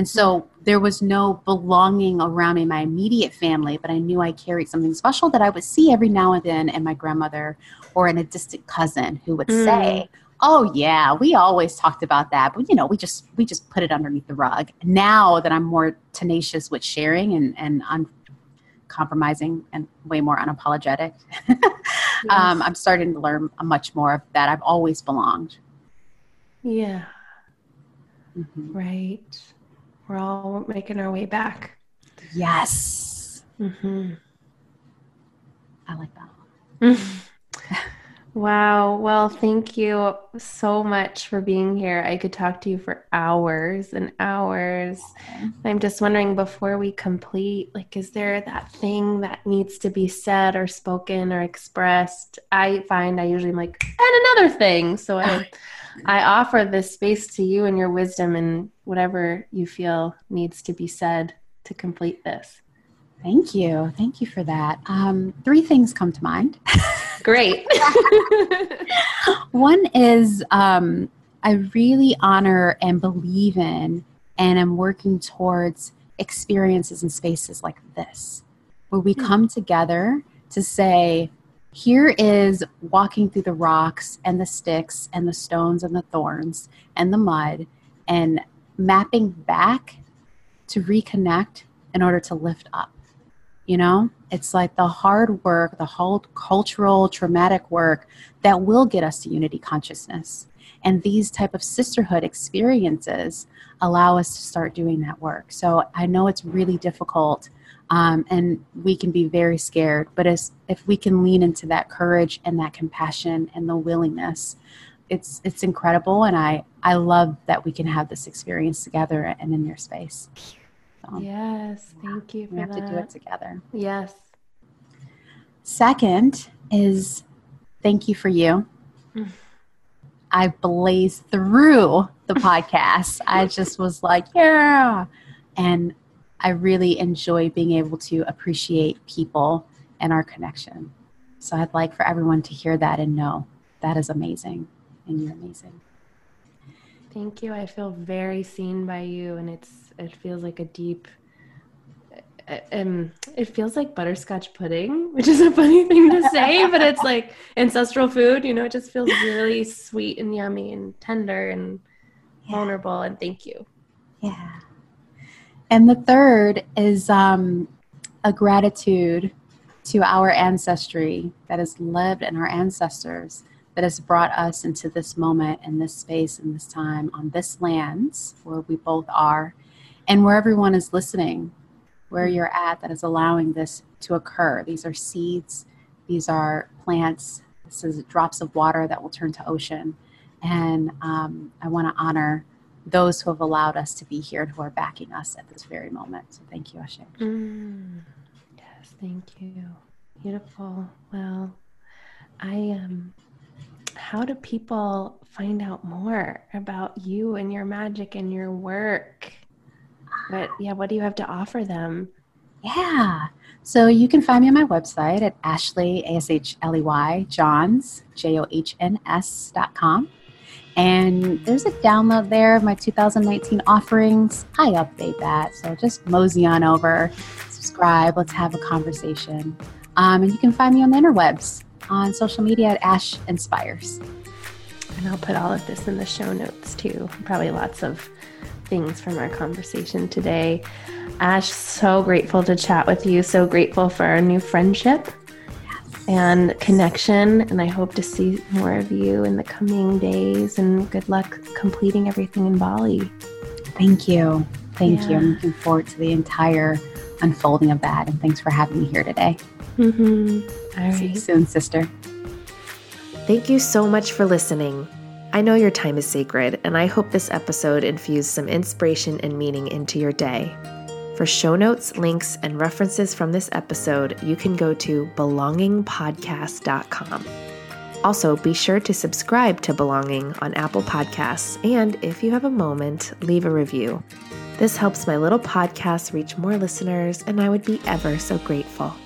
And so there was no belonging around me, my immediate family, but I knew I carried something special that I would see every now and then in my grandmother or in a distant cousin who would Mm. say, "Oh yeah, we always talked about that, but you know, we just we just put it underneath the rug." Now that I'm more tenacious with sharing and and uncompromising and way more unapologetic, um, I'm starting to learn much more of that. I've always belonged. Yeah. Mhm. Right. We're all making our way back. Yes, Mm-hmm. I like that. wow. Well, thank you so much for being here. I could talk to you for hours and hours. I'm just wondering before we complete, like, is there that thing that needs to be said or spoken or expressed? I find I usually am like, and another thing. So I, I offer this space to you and your wisdom and whatever you feel needs to be said to complete this. Thank you. Thank you for that. Um, three things come to mind. Great. One is um, I really honor and believe in and am working towards experiences and spaces like this, where we come together to say, here is walking through the rocks and the sticks and the stones and the thorns and the mud and mapping back to reconnect in order to lift up. You know, it's like the hard work, the whole cultural, traumatic work that will get us to unity consciousness. And these type of sisterhood experiences allow us to start doing that work. So I know it's really difficult um, and we can be very scared, but as, if we can lean into that courage and that compassion and the willingness, it's it's incredible and I, I love that we can have this experience together and in your space. So, yes, thank you. we have that. to do it together. Yes. Second is thank you for you. I blazed through the podcast. I just was like, yeah. And I really enjoy being able to appreciate people and our connection. So I'd like for everyone to hear that and know that is amazing and you're amazing. Thank you. I feel very seen by you and it's it feels like a deep um, it feels like butterscotch pudding, which is a funny thing to say, but it's like ancestral food. You know, it just feels really sweet and yummy and tender and yeah. vulnerable. And thank you. Yeah. And the third is um, a gratitude to our ancestry that has lived and our ancestors that has brought us into this moment and this space and this time on this land where we both are and where everyone is listening where you're at that is allowing this to occur. These are seeds, these are plants, this is drops of water that will turn to ocean. And um, I want to honor those who have allowed us to be here and who are backing us at this very moment. So thank you, Ashe. Mm. Yes, thank you. Beautiful. Well, I am. Um, how do people find out more about you and your magic and your work? But yeah, what do you have to offer them? Yeah. So you can find me on my website at Ashley, A S H L E Y, Johns, J O H N S dot com. And there's a download there of my 2019 offerings. I update that. So just mosey on over, subscribe, let's have a conversation. Um, and you can find me on the interwebs on social media at Ash Inspires. And I'll put all of this in the show notes too. Probably lots of things from our conversation today. Ash, so grateful to chat with you. So grateful for our new friendship. And connection. And I hope to see more of you in the coming days. And good luck completing everything in Bali. Thank you. Thank yeah. you. I'm looking forward to the entire unfolding of that. And thanks for having me here today. Mm-hmm. All See right. you soon, sister. Thank you so much for listening. I know your time is sacred, and I hope this episode infused some inspiration and meaning into your day. For show notes, links, and references from this episode, you can go to belongingpodcast.com. Also, be sure to subscribe to Belonging on Apple Podcasts, and if you have a moment, leave a review. This helps my little podcast reach more listeners, and I would be ever so grateful.